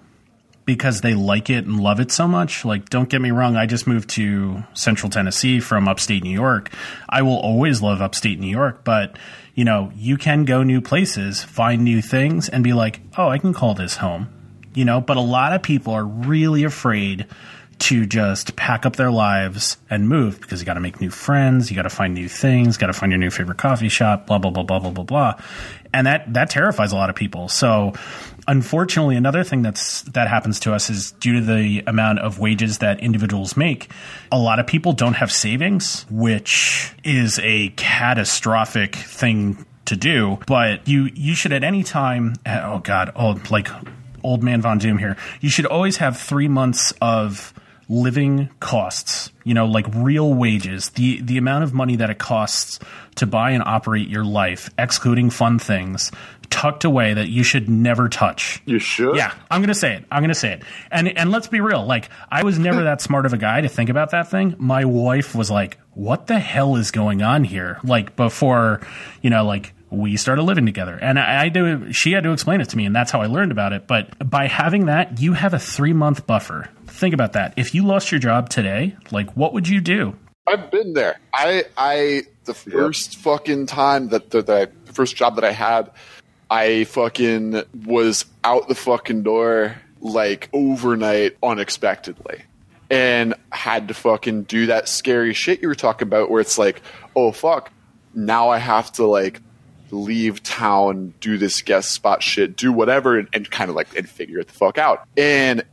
because they like it and love it so much. Like, don't get me wrong, I just moved to central Tennessee from upstate New York. I will always love upstate New York, but you know, you can go new places, find new things, and be like, oh, I can call this home. You know, but a lot of people are really afraid to just pack up their lives and move because you got to make new friends, you got to find new things, got to find your new favorite coffee shop, blah blah blah blah blah blah blah, and that that terrifies a lot of people. So, unfortunately, another thing that's that happens to us is due to the amount of wages that individuals make, a lot of people don't have savings, which is a catastrophic thing to do. But you you should at any time, oh god, oh like old man Von Doom here. You should always have three months of living costs, you know, like real wages, the the amount of money that it costs to buy and operate your life, excluding fun things, tucked away that you should never touch. You should? Yeah, I'm gonna say it. I'm gonna say it. And and let's be real. Like I was never that smart of a guy to think about that thing. My wife was like, "What the hell is going on here?" Like before, you know, like we started living together, and I, I do. She had to explain it to me, and that's how I learned about it. But by having that, you have a three month buffer. Think about that. If you lost your job today, like what would you do? I've been there. I I the first fucking time that the, the first job that I had, I fucking was out the fucking door like overnight unexpectedly. And had to fucking do that scary shit you were talking about where it's like, oh fuck, now I have to like leave town, do this guest spot shit, do whatever and, and kind of like and figure it the fuck out. And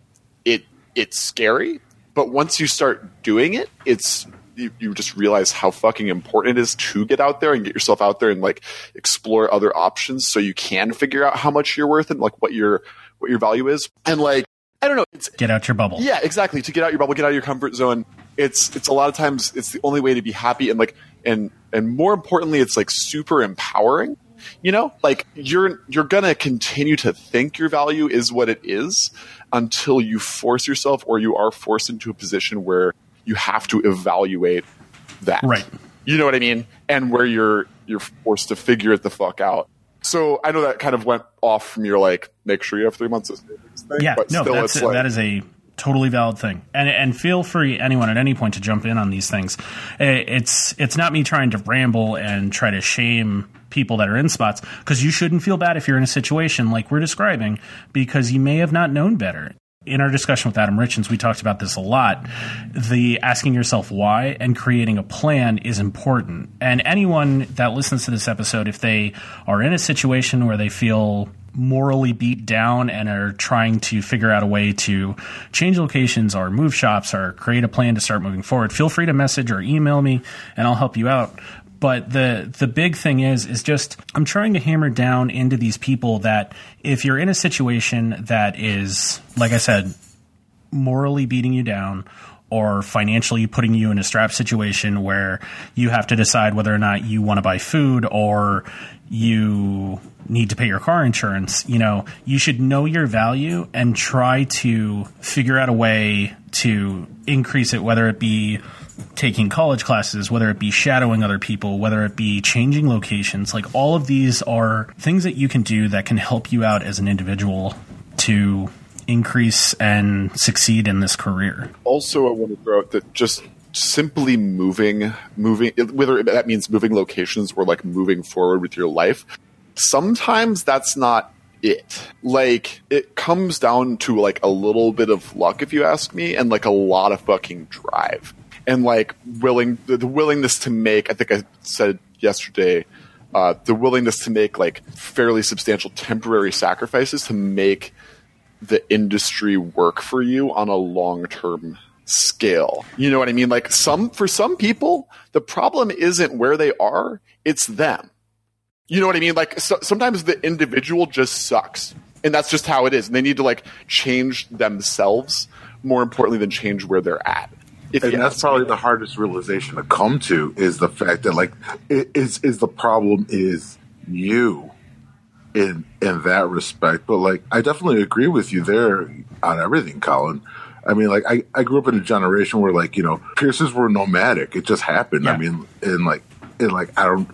it it's scary, but once you start doing it, it's you, you just realize how fucking important it is to get out there and get yourself out there and like explore other options so you can figure out how much you're worth and like what your what your value is. And like I don't know, it's Get out your bubble. yeah, exactly. To get out your bubble, get out of your comfort zone. It's it's a lot of times it's the only way to be happy and like and and more importantly, it's like super empowering. You know, like you're you're gonna continue to think your value is what it is until you force yourself or you are forced into a position where you have to evaluate that. Right. You know what I mean? And where you're you're forced to figure it the fuck out. So I know that kind of went off from your like make sure you have three months of savings thing. Yeah, but no, still that's it's like that is a totally valid thing, and and feel free anyone at any point to jump in on these things. Eh, It's it's not me trying to ramble and try to shame people that are in spots because you shouldn't feel bad if you're in a situation like we're describing because you may have not known better. In our discussion with Adam Richens, we talked about this a lot. The asking yourself why and creating a plan is important. And anyone that listens to this episode, if they are in a situation where they feel morally beat down and are trying to figure out a way to change locations or move shops or create a plan to start moving forward, feel free to message or email me and I'll help you out. But the the big thing is is just I'm trying to hammer down into these people that if you're in a situation that is like I said morally beating you down or financially putting you in a strap situation where you have to decide whether or not you want to buy food or you need to pay your car insurance, you know, you should know your value and try to figure out a way to increase it, whether it be taking college classes, whether it be shadowing other people, whether it be changing locations. Like all of these are things that you can do that can help you out as an individual to increase and succeed in this career. Also, I want to throw out that just simply moving, moving, whether that means moving locations or like moving forward with your life, sometimes that's not it. Like, it comes down to like a little bit of luck, if you ask me, and like a lot of fucking drive. And like willing, the willingness to make, I think I said yesterday, uh, the willingness to make like fairly substantial temporary sacrifices to make the industry work for you on a long term scale. You know what I mean? Like some for some people, the problem isn't where they are, it's them. You know what I mean? Like so, sometimes the individual just sucks. And that's just how it is. And they need to like change themselves more importantly than change where they're at. If and that's probably me. the hardest realization to come to is the fact that like is is the problem is you in in that respect. But like, I definitely agree with you there on everything, Colin. I mean, like, I, I grew up in a generation where like you know Pierces were nomadic. It just happened. Yeah. I mean, and like, and like, I don't.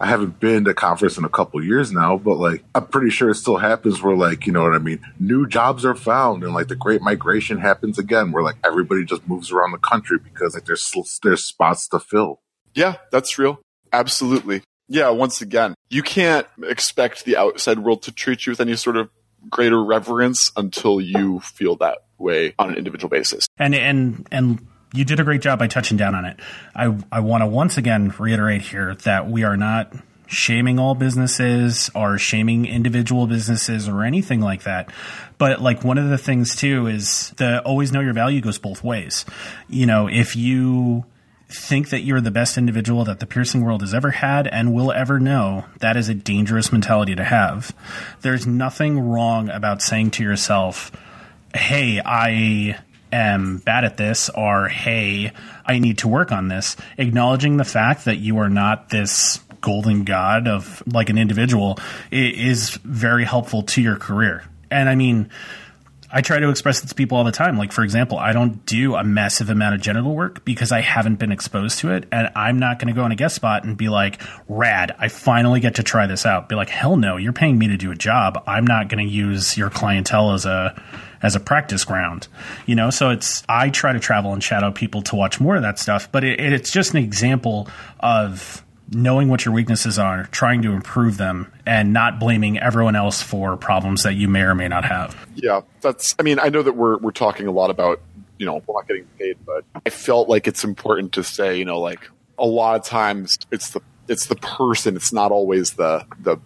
I haven't been to conference in a couple years now, but like I'm pretty sure it still happens where like, you know what I mean, new jobs are found and like the great migration happens again where like everybody just moves around the country because like there's there's spots to fill. Yeah, that's real. Absolutely yeah, once again, you can't expect the outside world to treat you with any sort of greater reverence until you feel that way on an individual basis. And and and you did a great job by touching down on it. I I want to once again reiterate here that we are not shaming all businesses or shaming individual businesses or anything like that. But like one of the things too is the always know your value goes both ways. You know, if you think that you're the best individual that the piercing world has ever had and will ever know, that is a dangerous mentality to have. There's nothing wrong about saying to yourself, hey, I am bad at this, or hey, I need to work on this. Acknowledging the fact that you are not this golden god of like an individual is very helpful to your career. And I mean, I try to express this to people all the time. Like, for example, I don't do a massive amount of genital work because I haven't been exposed to it. And I'm not going to go on a guest spot and be like, rad, I finally get to try this out. Be like, hell no, you're paying me to do a job. I'm not going to use your clientele as a, as a practice ground, you know? So it's, I try to travel and shadow people to watch more of that stuff, but it, it's just an example of knowing what your weaknesses are, trying to improve them, and not blaming everyone else for problems that you may or may not have. Yeah, that's. I mean, I know that we're we're talking a lot about you know not getting paid, but I felt like it's important to say you know like a lot of times it's the it's the person, it's not always the the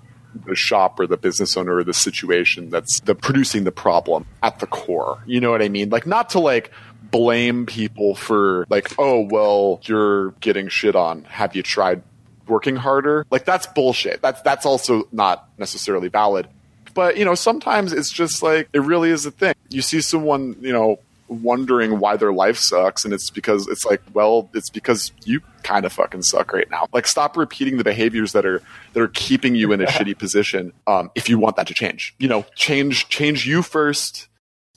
the shop or the business owner or the situation that's the producing the problem at the core. You know what I mean? Like not to like blame people for like, oh well, you're getting shit on. Have you tried working harder. Like that's bullshit. That's that's also not necessarily valid. But you know, sometimes it's just like it really is a thing. You see someone, you know, wondering why their life sucks and it's because it's like well it's because you kind of fucking suck right now. Like stop repeating the behaviors that are that are keeping you in a shitty position um, if you want that to change. You know change change you first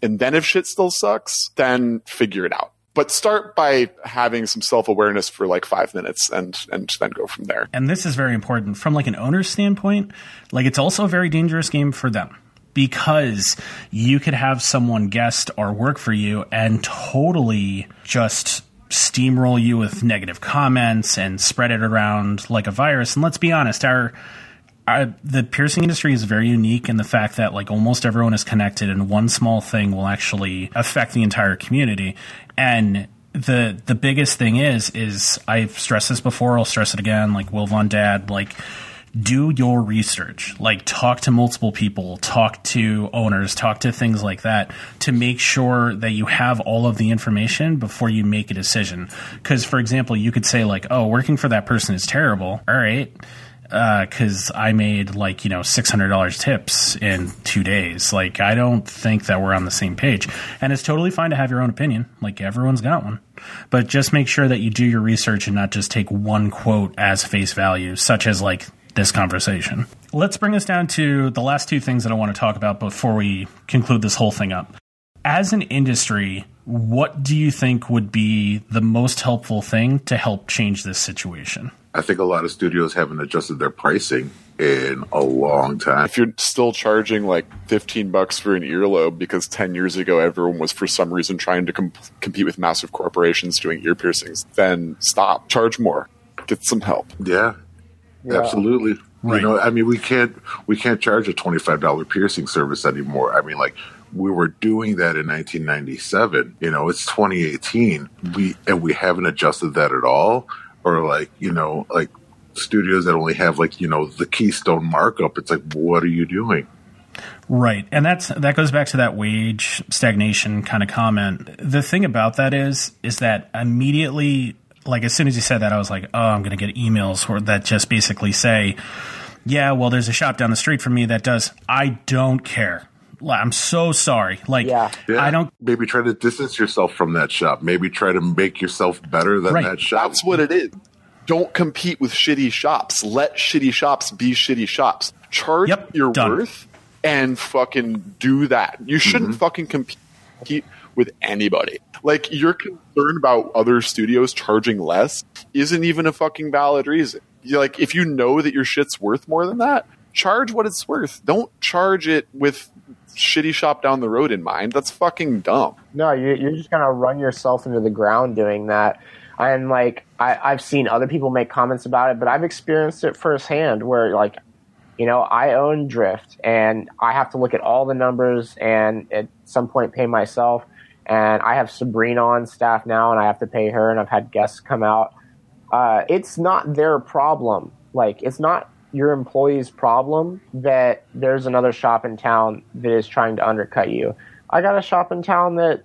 and then if shit still sucks then figure it out. But start by having some self-awareness for like five minutes and and then go from there. And this is very important. From like an owner's standpoint like it's also a very dangerous game for them because you could have someone guest or work for you and totally just steamroll you with negative comments and spread it around like a virus. And let's be honest our I, the piercing industry is very unique in the fact that like almost everyone is connected and one small thing will actually affect the entire community. And the the biggest thing is is I've stressed this before I'll stress it again like Will Von Dad like do your research. Like, talk to multiple people, talk to owners, talk to things like that to make sure that you have all of the information before you make a decision. Because, for example, you could say, like, oh, working for that person is terrible. All right because uh, I made like you know six hundred dollars tips in two days. Like I don't think that we're on the same page, and it's totally fine to have your own opinion. Like everyone's got one, but just make sure that you do your research and not just take one quote as face value, such as like this conversation. Let's bring us down to the last two things that I want to talk about before we conclude this whole thing up. As an industry, what do you think would be the most helpful thing to help change this situation? I think a lot of studios haven't adjusted their pricing in a long time. If you're still charging like 15 bucks for an earlobe because 10 years ago everyone was for some reason trying to comp- compete with massive corporations doing ear piercings, then stop. Charge more. Get some help. Yeah. Yeah. Absolutely. Right. You know, I mean, we can't we can't charge a twenty five dollar piercing service anymore. I mean, like we were doing that in 1997. You know, it's 2018. We and we haven't adjusted that at all or like you know like studios that only have like you know the keystone markup it's like what are you doing right and that's that goes back to that wage stagnation kind of comment the thing about that is is that immediately like as soon as you said that i was like oh i'm going to get emails that just basically say yeah well there's a shop down the street from me that does i don't care I'm so sorry. Like, yeah. yeah. I don't. Maybe try to distance yourself from that shop. Maybe try to make yourself better than right. that shop. That's what it is. Don't compete with shitty shops. Let shitty shops be shitty shops. Charge yep. your Done. worth and fucking do that. You shouldn't mm-hmm. fucking compete with anybody. Like, your concern about other studios charging less isn't even a fucking valid reason. You're like, if you know that your shit's worth more than that, charge what it's worth. Don't charge it with shitty shop down the road in mind. That's fucking dumb. No, you, you're just gonna run yourself into the ground doing that. And like I, I've seen other people make comments about it, but I've experienced it firsthand. Where like, you know, I own Drift, and I have to look at all the numbers, and at some point pay myself. And I have Sabrina on staff now, and I have to pay her, and I've had guests come out. Uh, it's not their problem. Like, it's not your employee's problem that there's another shop in town that is trying to undercut you. I got a shop in town that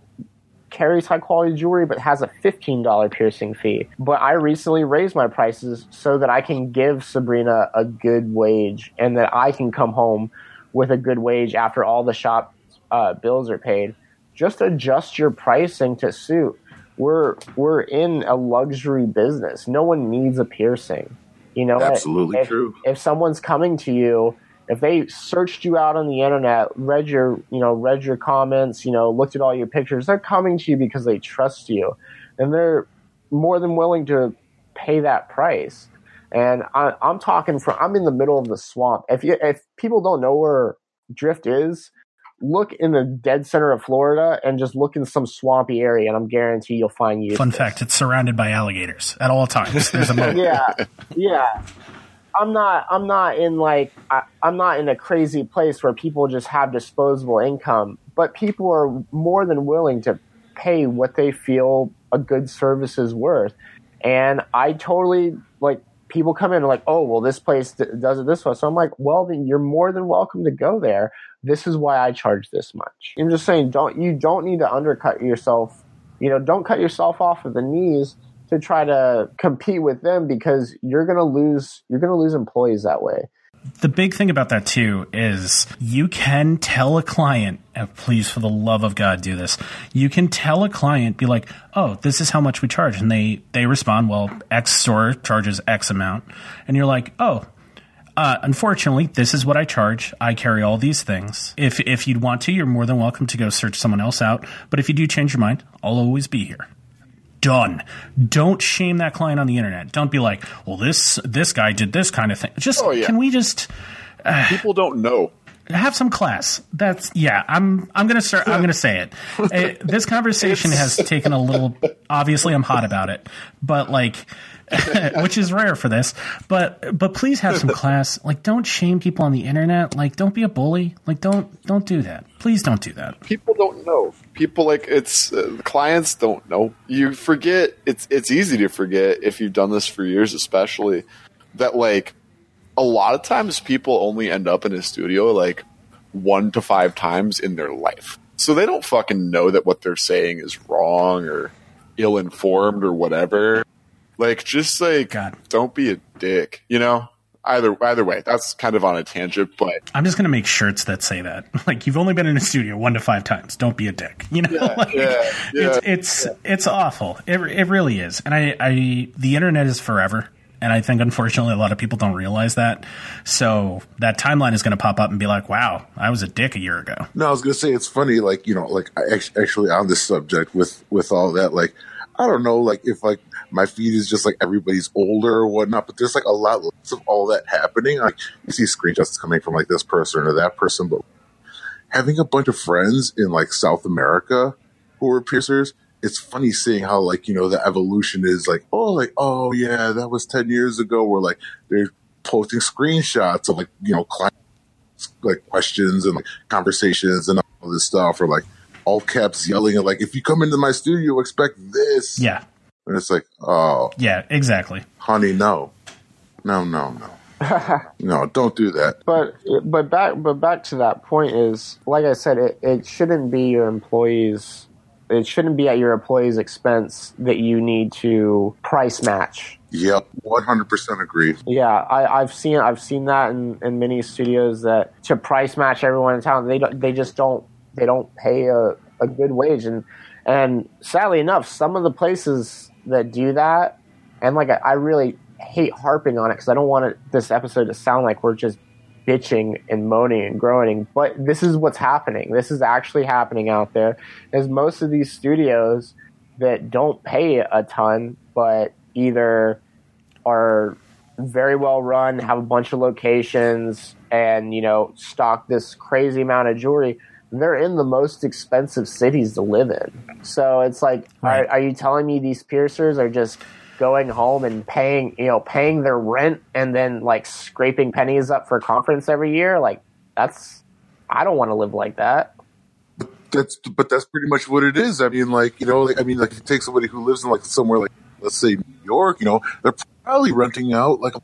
carries high quality jewelry but has a $15 piercing fee. But I recently raised my prices so that I can give Sabrina a good wage and that I can come home with a good wage after all the shop uh, bills are paid. Just adjust your pricing to suit. We're we're in a luxury business. No one needs a piercing. You know, absolutely if, true. If someone's coming to you, if they searched you out on the internet, read your, you know, read your comments, you know, looked at all your pictures, they're coming to you because they trust you, and they're more than willing to pay that price. And I, am talking from, I'm in the middle of the swamp. If you, if people don't know where Drift is, look in the dead center of Florida and just look in some swampy area, and I'm guarantee you'll find you. Fun fact: it's surrounded by alligators at all times. There's a moat. yeah, yeah. I'm not. I'm not in like. I, I'm not in a crazy place where people just have disposable income, but people are more than willing to pay what they feel a good service is worth. And I totally like people come in and like, oh, well, this place does it this way. So I'm like, well, then you're more than welcome to go there this is why I charge this much. I'm just saying, don't you don't need to undercut yourself. You know, don't cut yourself off at the knees to try to compete with them because you're gonna lose you're gonna lose employees that way. The big thing about that too is you can tell a client, please for the love of God do this. You can tell a client, be like, oh, this is how much we charge. And they, they respond, well, X store charges X amount. And you're like, oh, uh, unfortunately, this is what I charge. I carry all these things. If if you'd want to, you're more than welcome to go search someone else out. But if you do change your mind, I'll always be here. Done. Don't shame that client on the internet. Don't be like, well, this this guy did this kind of thing. Just oh, yeah. can we just? Uh, People don't know have some class. That's yeah. I'm I'm gonna start. I'm gonna say it. it this conversation has taken a little. Obviously, I'm hot about it, but like which is rare for this. But but please have some class. Like don't shame people on the internet. Like don't be a bully. Like don't don't do that. Please don't do that. People don't know. People like it's uh, clients don't know. You forget. It's it's easy to forget if you've done this for years, especially that like a lot of times people only end up in a studio like one to five times in their life. So they don't fucking know that what they're saying is wrong or ill informed or whatever. Like, just like, God. don't be a dick, you know? Either either way, that's kind of on a tangent, but I'm just gonna make shirts that say that. Like you've only been in a studio one to five times. Don't be a dick. You know, like, yeah, yeah. it's it's it's awful. It it really is. And I I the internet is forever. And I think unfortunately a lot of people don't realize that. So that timeline is going to pop up and be like, "Wow, I was a dick a year ago." No, I was gonna say it's funny, like you know, like I actually on this subject with with all that, like I don't know, like if like my feed is just like everybody's older or whatnot, but there's like a lot of all that happening. Like you see screenshots coming from like this person or that person, but having a bunch of friends in like South America who are piercers, it's funny seeing how like you know the evolution is like oh like oh yeah that was ten years ago. Where like they're posting screenshots of like you know client like questions and like conversations and all this stuff, or like all caps yelling at like if you come into my studio expect this. Yeah, And it's like, oh, yeah, exactly. honey, no, no, no, no, no, don't do that. But but back but back to that point is like I said, it, it shouldn't be your employees. It shouldn't be at your employees' expense that you need to price match. Yep, one hundred percent agree. Yeah, I, I've seen I've seen that in, in many studios that to price match everyone in town, they don't they just don't they don't pay a, a good wage and and sadly enough, some of the places that do that, and like I, I really hate harping on it because I don't want it, this episode to sound like we're just bitching and moaning and groaning, but this is what's happening. This is actually happening out there. Is most of these studios that don't pay a ton, but either are very well run, have a bunch of locations, and you know stock this crazy amount of jewelry. They're in the most expensive cities to live in. So it's like, Right. are, are you telling me these piercers are just going home and paying, you know, paying their rent and then like scraping pennies up for a conference every year? Like that's, I don't want to live like that. That's but that's pretty much what it is. I mean, like you know, like, I mean, like you take somebody who lives in like somewhere like let's say New York, you know, they're probably renting out like a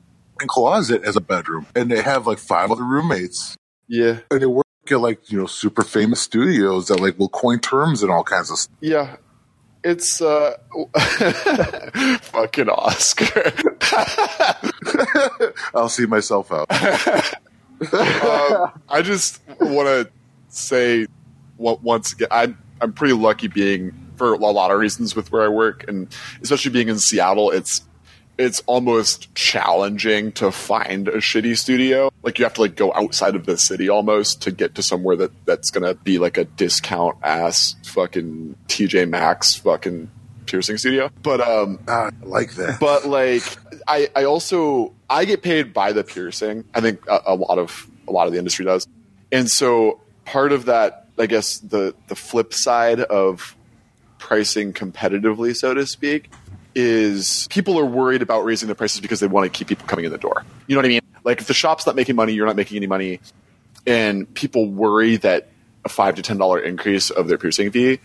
closet as a bedroom, and they have like five other roommates, yeah, and they work at like you know super famous studios that like will coin terms and all kinds of stuff. yeah. It's uh, fucking Oscar. I'll see myself out. um, I just want to say what once again, I'm I'm pretty lucky being for a lot of reasons with where I work, and especially being in Seattle. It's it's almost challenging to find a shitty studio. Like you have to like go outside of the city almost to get to somewhere that that's gonna be like a discount ass fucking TJ Maxx fucking piercing studio. But um, Ah, I like that. but like I, I also I get paid by the piercing. I think a, a lot of a lot of the industry does, and so part of that, I guess the the flip side of pricing competitively, so to speak, is people are worried about raising the prices because they want to keep people coming in the door. You know what I mean? Like if the shop's not making money, you're not making any money, and people worry that a five to ten dollar increase of their piercing fee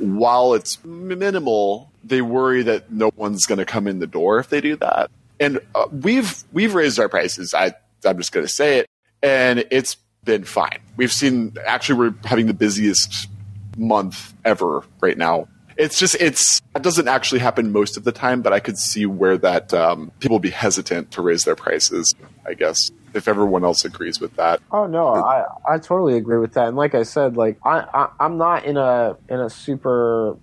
while it's minimal, they worry that no one's going to come in the door if they do that. And uh, we've we've raised our prices. I I'm just going to say it, and it's been fine. We've seen actually we're having the busiest month ever right now. It's just it's that doesn't actually happen most of the time, but I could see where that um, people be hesitant to raise their prices. I guess if everyone else agrees with that. Oh no, I I totally agree with that. And like I said, like I, I I'm not in a in a super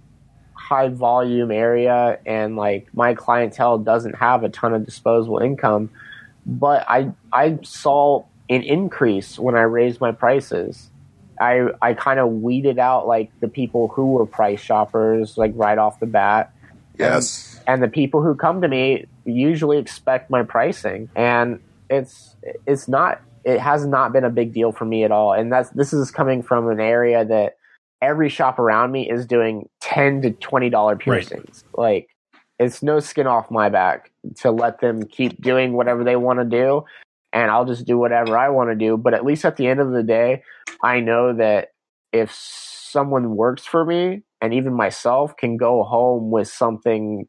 high volume area, and like my clientele doesn't have a ton of disposable income. But I I saw an increase when I raised my prices. I I kind of weeded out like the people who were price shoppers like right off the bat. yes. and the people who come to me usually expect my pricing. And it's it's not it has not been a big deal for me at all. And that's this is coming from an area that every shop around me is doing 10 to 20 dollar piercings. Like it's no skin off my back to let them keep doing whatever they want to do and I'll just do whatever I want to do but at least at the end of the day I know that if someone works for me and even myself can go home with something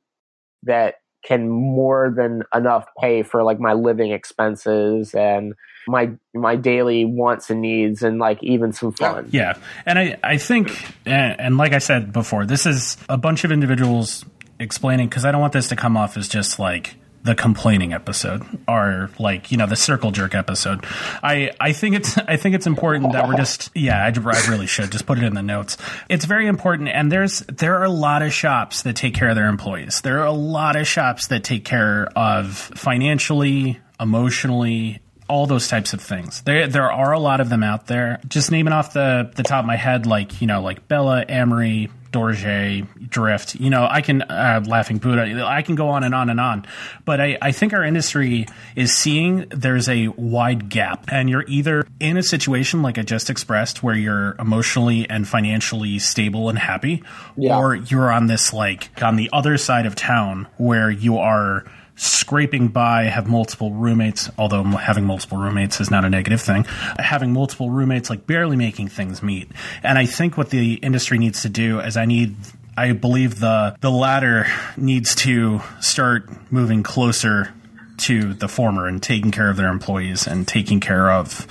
that can more than enough pay for like my living expenses and my my daily wants and needs and like even some fun. Yeah. And I, I think, and, and like I said before, this is a bunch of individuals explaining because I don't want this to come off as just like the complaining episode or like you know the circle jerk episode i i think it's i think it's important that we're just yeah I, I, really should just put it in the notes it's very important and there's there are a lot of shops that take care of their employees there are a lot of shops that take care of financially emotionally all those types of things. There there are a lot of them out there. Just naming off the the top of my head, like you know, like Bella, Amory, Dorje, Drift. You know, I can uh, Laughing Buddha. I can go on and on and on. But I, I think our industry is seeing there's a wide gap, and you're either in a situation like I just expressed, where you're emotionally and financially stable and happy, yeah. or you're on this like on the other side of town where you are scraping by, have multiple roommates, although having multiple roommates is not a negative thing. Having multiple roommates, like barely making things meet. And I think what the industry needs to do is I need I believe the the latter needs to start moving closer to the former and taking care of their employees and taking care of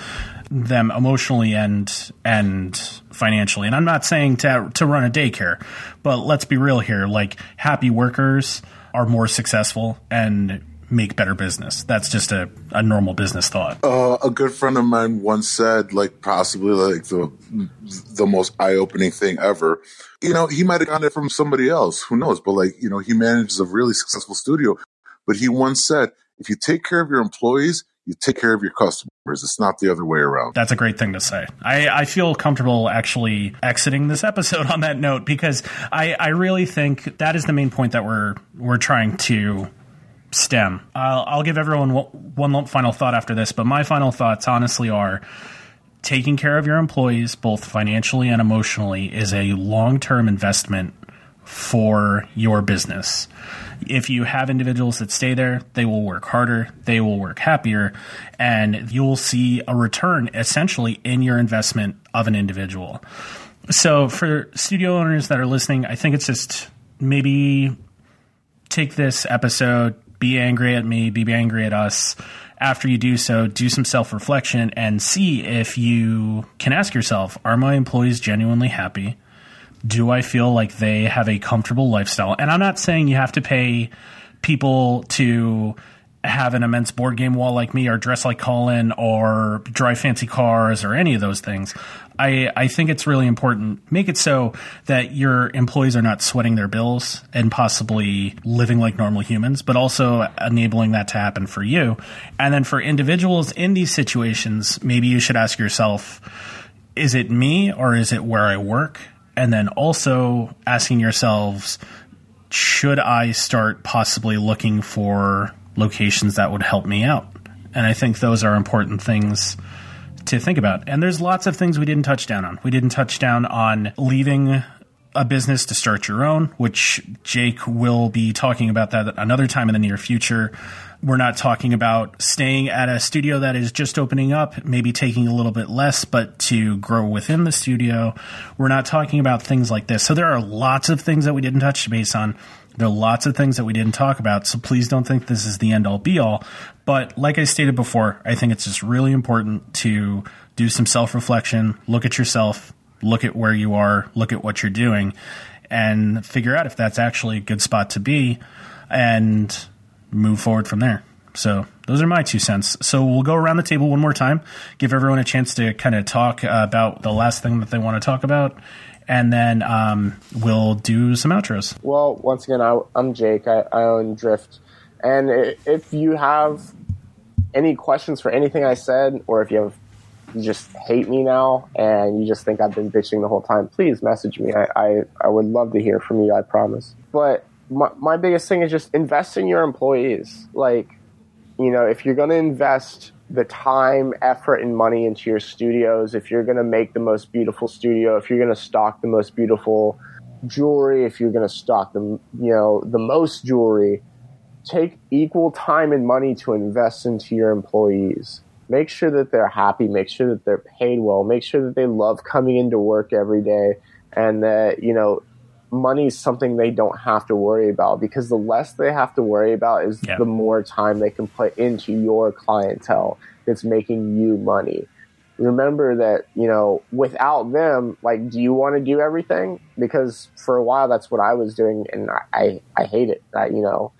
them emotionally and and financially. And I'm not saying to to run a daycare, but let's be real here. Like happy workers are more successful and make better business. That's just a, a normal business thought. Uh, a good friend of mine once said, like possibly like the the most eye opening thing ever. You know, he might have gotten it from somebody else, who knows? But like, you know, he manages a really successful studio. But he once said, if you take care of your employees, you take care of your customers. It's not the other way around. That's a great thing to say. I, I feel comfortable actually exiting this episode on that note because I, I really think that is the main point that we're we're trying to stem. I'll, I'll give everyone one final thought after this, but my final thoughts honestly are taking care of your employees, both financially and emotionally, is a long term investment for your business. If you have individuals that stay there, they will work harder, they will work happier, and you'll see a return essentially in your investment of an individual. So, for studio owners that are listening, I think it's just maybe take this episode, be angry at me, be angry at us. After you do so, do some self reflection and see if you can ask yourself Are my employees genuinely happy? Do I feel like they have a comfortable lifestyle? And I'm not saying you have to pay people to have an immense board game wall like me or dress like Colin or drive fancy cars or any of those things. I, I think it's really important. Make it so that your employees are not sweating their bills and possibly living like normal humans, but also enabling that to happen for you. And then for individuals in these situations, maybe you should ask yourself, is it me or is it where I work? And then also asking yourselves should I start possibly looking for locations that would help me out? And I think those are important things to think about. And there's lots of things we didn't touch down on. We didn't touch down on leaving a business to start your own, which Jake will be talking about that another time in the near future. We're not talking about staying at a studio that is just opening up, maybe taking a little bit less, but to grow within the studio. We're not talking about things like this. So there are lots of things that we didn't touch base on. There are lots of things that we didn't talk about. So please don't think this is the end all be all. But like I stated before, I think it's just really important to do some self reflection, look at yourself, look at where you are, look at what you're doing, and figure out if that's actually a good spot to be. And move forward from there. So those are my two cents. So we'll go around the table one more time, give everyone a chance to kind of talk about the last thing that they want to talk about, and then um, we'll do some outros. Well, once again, I, am Jake. I, I, own Drift, and if you have any questions for anything I said, or if you have you just hate me now and you just think I've been bitching the whole time, please message me. I, I, I would love to hear from you. I promise. But my, my biggest thing is just invest in your employees. Like, you know, if you're going to invest the time, effort, and money into your studios, if you're going to make the most beautiful studio, if you're going to stock the most beautiful jewelry, if you're going to stock the, you know, the most jewelry, take equal time and money to invest into your employees. Make sure that they're happy, make sure that they're paid well, make sure that they love coming into work every day and that, you know, money is something they don't have to worry about because the less they have to worry about is the more time they can put into your clientele that's making you money. Remember that, you know, without them, like, do you want to do everything? Because for a while, that's what I was doing, and I, I, I hate it. I, you know,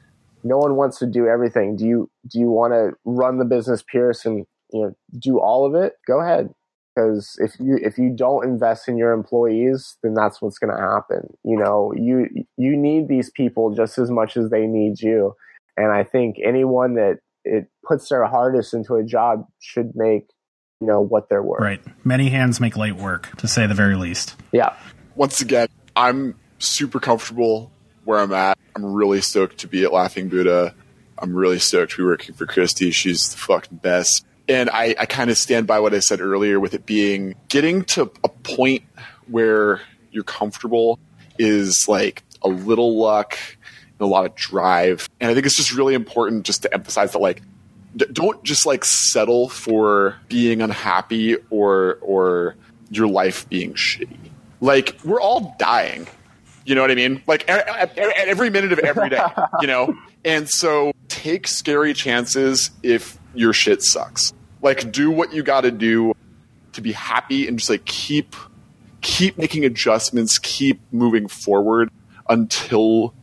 no one wants to do everything. Do you, do you want to run the business Pierce and, you know, do all of it? Go ahead because if you if you don't invest in your employees then that's what's going to happen you know you you need these people just as much as they need you and i think anyone that it puts their hardest into a job should make you know what they're worth Right. Many hands make light work, to say the very least. yeah once again, I'm super comfortable where I'm at. I'm really stoked to be at Laughing Buddha. I'm really stoked to be working for Christy. She's the fucking best. And I, I kind of stand by what I said earlier with it being getting to a point where you're comfortable is like a little luck and a lot of drive. And I think it's just really important just to emphasize that like d- don't just like settle for being unhappy or or your life being shitty. Like we're all dying. You know what I mean? Like e- e- e- every minute of every day, you know? And so take scary chances if your shit sucks. Like do what you got to do to be happy and just like keep keep making adjustments, keep moving forward until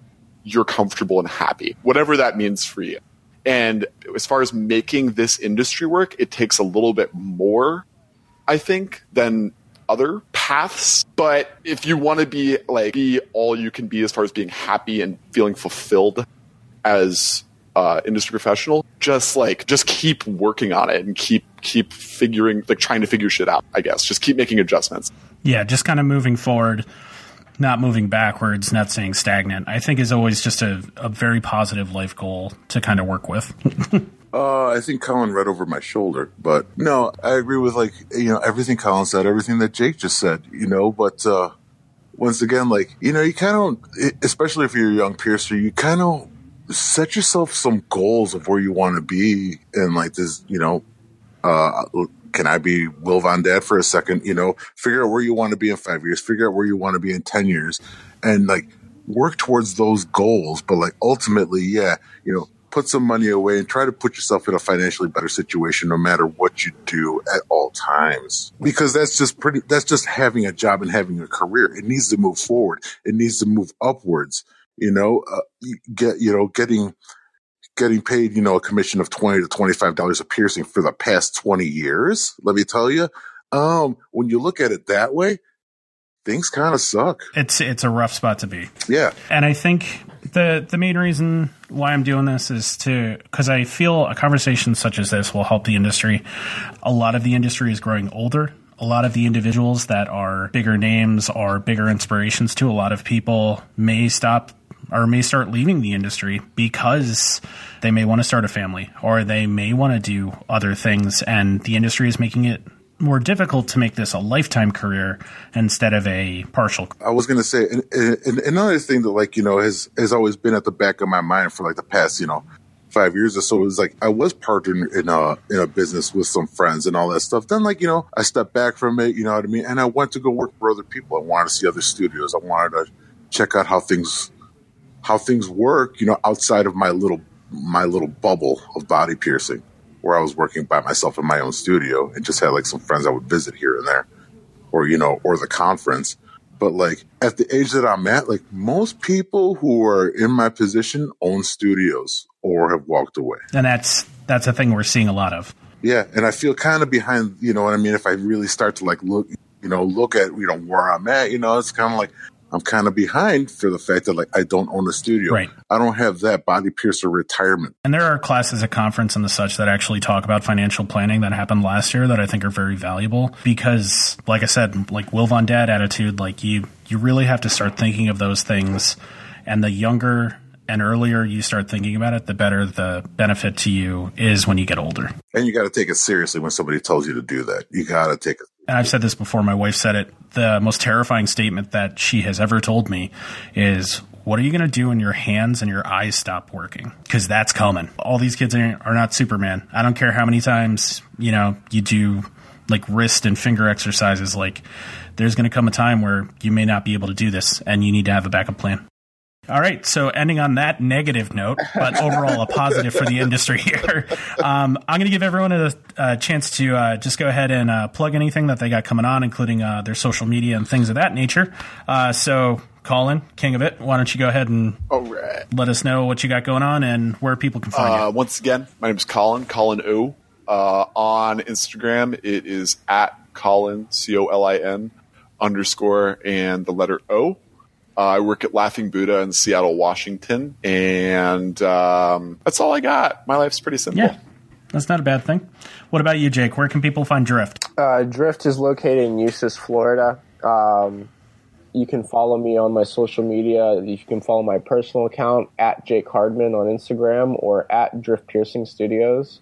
you're comfortable and happy. Whatever that means for you. And as far as making this industry work, it takes a little bit more, I think, than other paths. But if you want to be like be all you can be as far as being happy and feeling fulfilled as uh, industry professional, just like just keep working on it and keep keep figuring like trying to figure shit out. I guess just keep making adjustments. Yeah, just kind of moving forward, not moving backwards, not staying stagnant. I think is always just a, a very positive life goal to kind of work with. Uh, I think Colin read over my shoulder, but no, I agree with like you know everything Colin said, everything that Jake just said. You know, but uh, once again, like you know, you kind of, especially if you're a young piercer, you kind of set yourself some goals of where you want to be, and like this, you know, uh, can I be Will Von Dad for a second? You know, figure out where you want to be in five years, figure out where you want to be in 10 years, and like work towards those goals. But like ultimately, yeah, you know, put some money away and try to put yourself in a financially better situation no matter what you do at all times. Because that's just pretty, that's just having a job and having a career. It needs to move forward. It needs to move upwards. You know, uh, get, you know, getting, getting paid, you know, a commission of 20 to $25 a piercing for the past 20 years. Let me tell you, um, when you look at it that way, things kind of suck. It's it's a rough spot to be. Yeah. And I think the the main reason why I'm doing this is to because I feel a conversation such as this will help the industry. A lot of the industry is growing older. A lot of the individuals that are bigger names are bigger inspirations to a lot of people may stop or may start leaving the industry because they may want to start a family or they may want to do other things and the industry is making it more difficult to make this a lifetime career instead of a partial I was going to say, and, and another thing that like, you know, has, has always been at the back of my mind for like the past, you know, five years or so is like, I was partnered in a, in a business with some friends and all that stuff. Then like, you know, I stepped back from it, you know what I mean? And I went to go work for other people. I wanted to see other studios. I wanted to check out how things, how things work, you know, outside of my little, my little bubble of body piercing where I was working by myself in my own studio and just had like some friends I would visit here and there or, you know, or the conference. But like at the age that I'm at, like most people who are in my position own studios or have walked away. and that's that's a thing we're seeing a lot of. Yeah. And I feel kind of behind, you know what I mean? If I really start to like look, you know, look at, you know, where I'm at, you know, it's kind of like, I'm kind of behind for the fact that like I don't own a studio. Right. I don't have that body piercer retirement. And there are classes at conference and the such that actually talk about financial planning that happened last year that I think are very valuable because, like I said, like Will Von Dad attitude, like you you really have to start thinking of those things, and the younger and earlier you start thinking about it, the better the benefit to you is when you get older. And you got to take it seriously when somebody tells you to do that. You got to take it. And I've said this before, my wife said it. The most terrifying statement that she has ever told me is, What are you going to do when your hands and your eyes stop working? Because that's coming. All these kids are, not Superman. I don't care how many times, you know, you do like wrist and finger exercises, like there's going to come a time where you may not be able to do this and you need to have a backup plan. All right, so ending on that negative note, but overall a positive for the industry here. Um, I'm going to give everyone a, a chance to uh, just go ahead and uh, plug anything that they got coming on, including uh, their social media and things of that nature. Uh, so, Colin, king of it, why don't you go ahead and All right. let us know what you got going on and where people can find Uh, you. once again, my name is Colin, Colin O. Uh, on Instagram, it is at Colin, C O L I N, underscore, and the letter O. Uh, I work at Laughing Buddha in Seattle, Washington, and um, that's all I got. My life's pretty simple. Yeah, that's not a bad thing. What about you, Jake? Where can people find Drift? Uh, Drift is located in Eustis, Florida. Um, you can follow me on my social media. You can follow my personal account at Jake Hardman on Instagram or at Drift Piercing Studios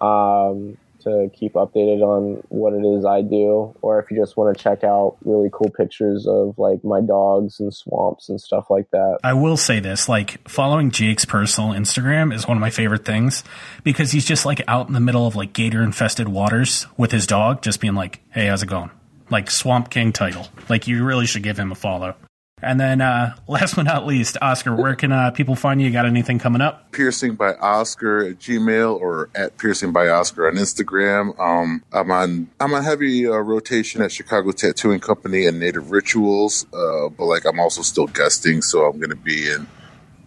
um, to keep updated on what it is I do. Or if you just want to check out really cool pictures of like my dogs and swamps and stuff like that. I will say this, like following Jake's personal Instagram is one of my favorite things because he's just like out in the middle of like gator infested waters with his dog, just being like, Hey, how's it going? Like Swamp King title. Like you really should give him a follow. And then uh last but not least, Oscar, where can uh, people find you? Got anything coming up? Piercing by Oscar at Gmail or at Piercing by Oscar on Instagram. Um, I'm on I'm on heavy uh, rotation at Chicago Tattooing Company and Native Rituals, uh, but like I'm also still guesting, so I'm going to be in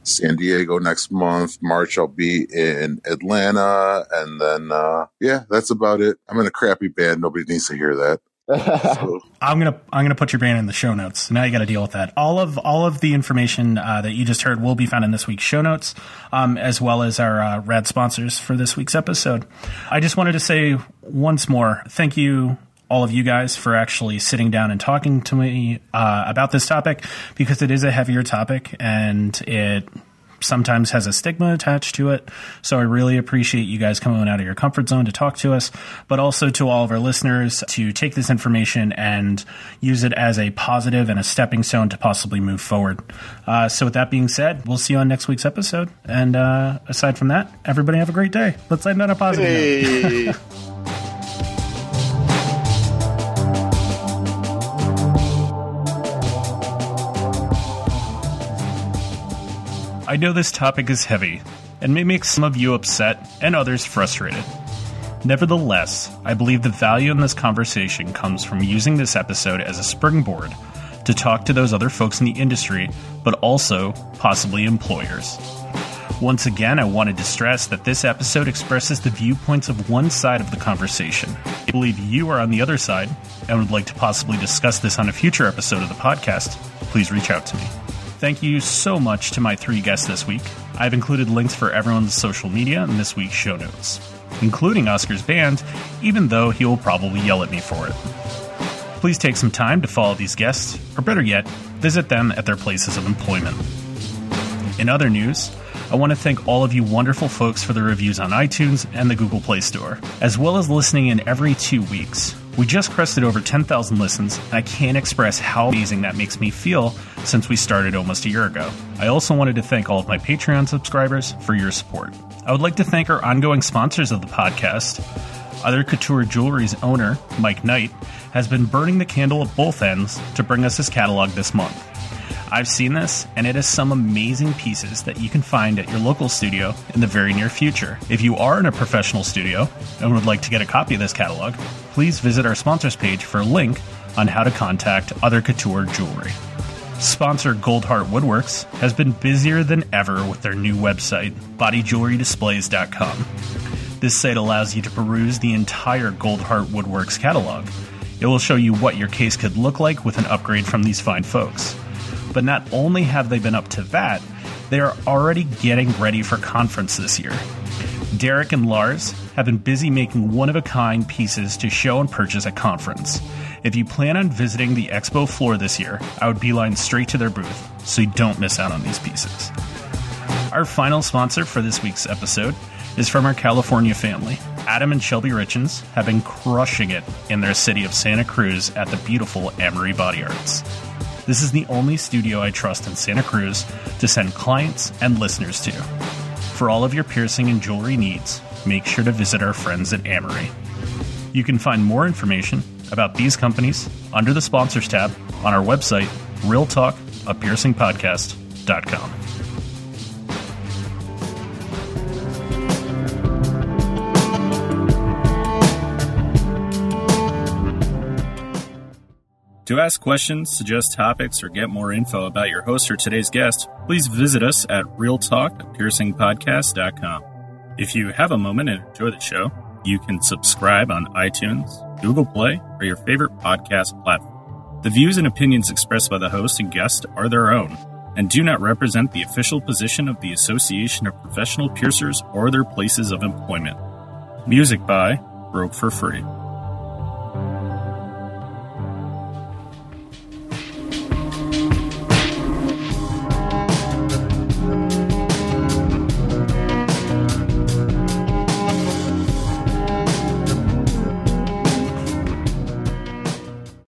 San Diego next month. March I'll be in Atlanta, and then uh, yeah, that's about it. I'm in a crappy band. Nobody needs to hear that. So, I'm gonna I'm gonna put your band in the show notes. Now you got to deal with that. All of all of the information uh, that you just heard will be found in this week's show notes, um, as well as our uh, rad sponsors for this week's episode. I just wanted to say once more, thank you. All of you guys for actually sitting down and talking to me uh, about this topic because it is a heavier topic and it sometimes has a stigma attached to it. So I really appreciate you guys coming out of your comfort zone to talk to us, but also to all of our listeners to take this information and use it as a positive and a stepping stone to possibly move forward. Uh, so with that being said, we'll see you on next week's episode. And uh, aside from that, everybody have a great day. Let's end on a positive note. I know this topic is heavy and may make some of you upset and others frustrated. Nevertheless, I believe the value in this conversation comes from using this episode as a springboard to talk to those other folks in the industry, but also possibly employers. Once again, I wanted to stress that this episode expresses the viewpoints of one side of the conversation. You believe you are on the other side and would like to possibly discuss this on a future episode of the podcast, please reach out to me. Thank you so much to my three guests this week. I've included links for everyone's social media in this week's show notes, including Oscar's band, even though he will probably yell at me for it. Please take some time to follow these guests, or better yet, visit them at their places of employment. In other news, I want to thank all of you wonderful folks for the reviews on iTunes and the Google Play Store, as well as listening in every two weeks. We just crested over 10,000 listens, and I can't express how amazing that makes me feel since we started almost a year ago. I also wanted to thank all of my Patreon subscribers for your support. I would like to thank our ongoing sponsors of the podcast. Other Couture Jewelry's owner, Mike Knight, has been burning the candle at both ends to bring us his catalog this month. I've seen this, and it is some amazing pieces that you can find at your local studio in the very near future. If you are in a professional studio and would like to get a copy of this catalog, please visit our sponsors page for a link on how to contact Other Couture Jewelry. Sponsor Goldheart Woodworks has been busier than ever with their new website, bodyjewelrydisplays.com. This site allows you to peruse the entire Goldheart Woodworks catalog. It will show you what your case could look like with an upgrade from these fine folks. But not only have they been up to that, they are already getting ready for conference this year. Derek and Lars have been busy making one of a kind pieces to show and purchase at conference. If you plan on visiting the expo floor this year, I would beeline straight to their booth so you don't miss out on these pieces. Our final sponsor for this week's episode is from our California family. Adam and Shelby Richens have been crushing it in their city of Santa Cruz at the beautiful Amory Body Arts. This is the only studio I trust in Santa Cruz to send clients and listeners to. For all of your piercing and jewelry needs, make sure to visit our friends at Amory. You can find more information about these companies under the sponsors tab on our website, realtalkapiercingpodcast.com. To ask questions, suggest topics, or get more info about your host or today's guest, please visit us at realtalkpiercingpodcast.com. If you have a moment and enjoy the show, you can subscribe on iTunes, Google Play, or your favorite podcast platform. The views and opinions expressed by the host and guest are their own and do not represent the official position of the Association of Professional Piercers or their places of employment. Music by Broke for Free.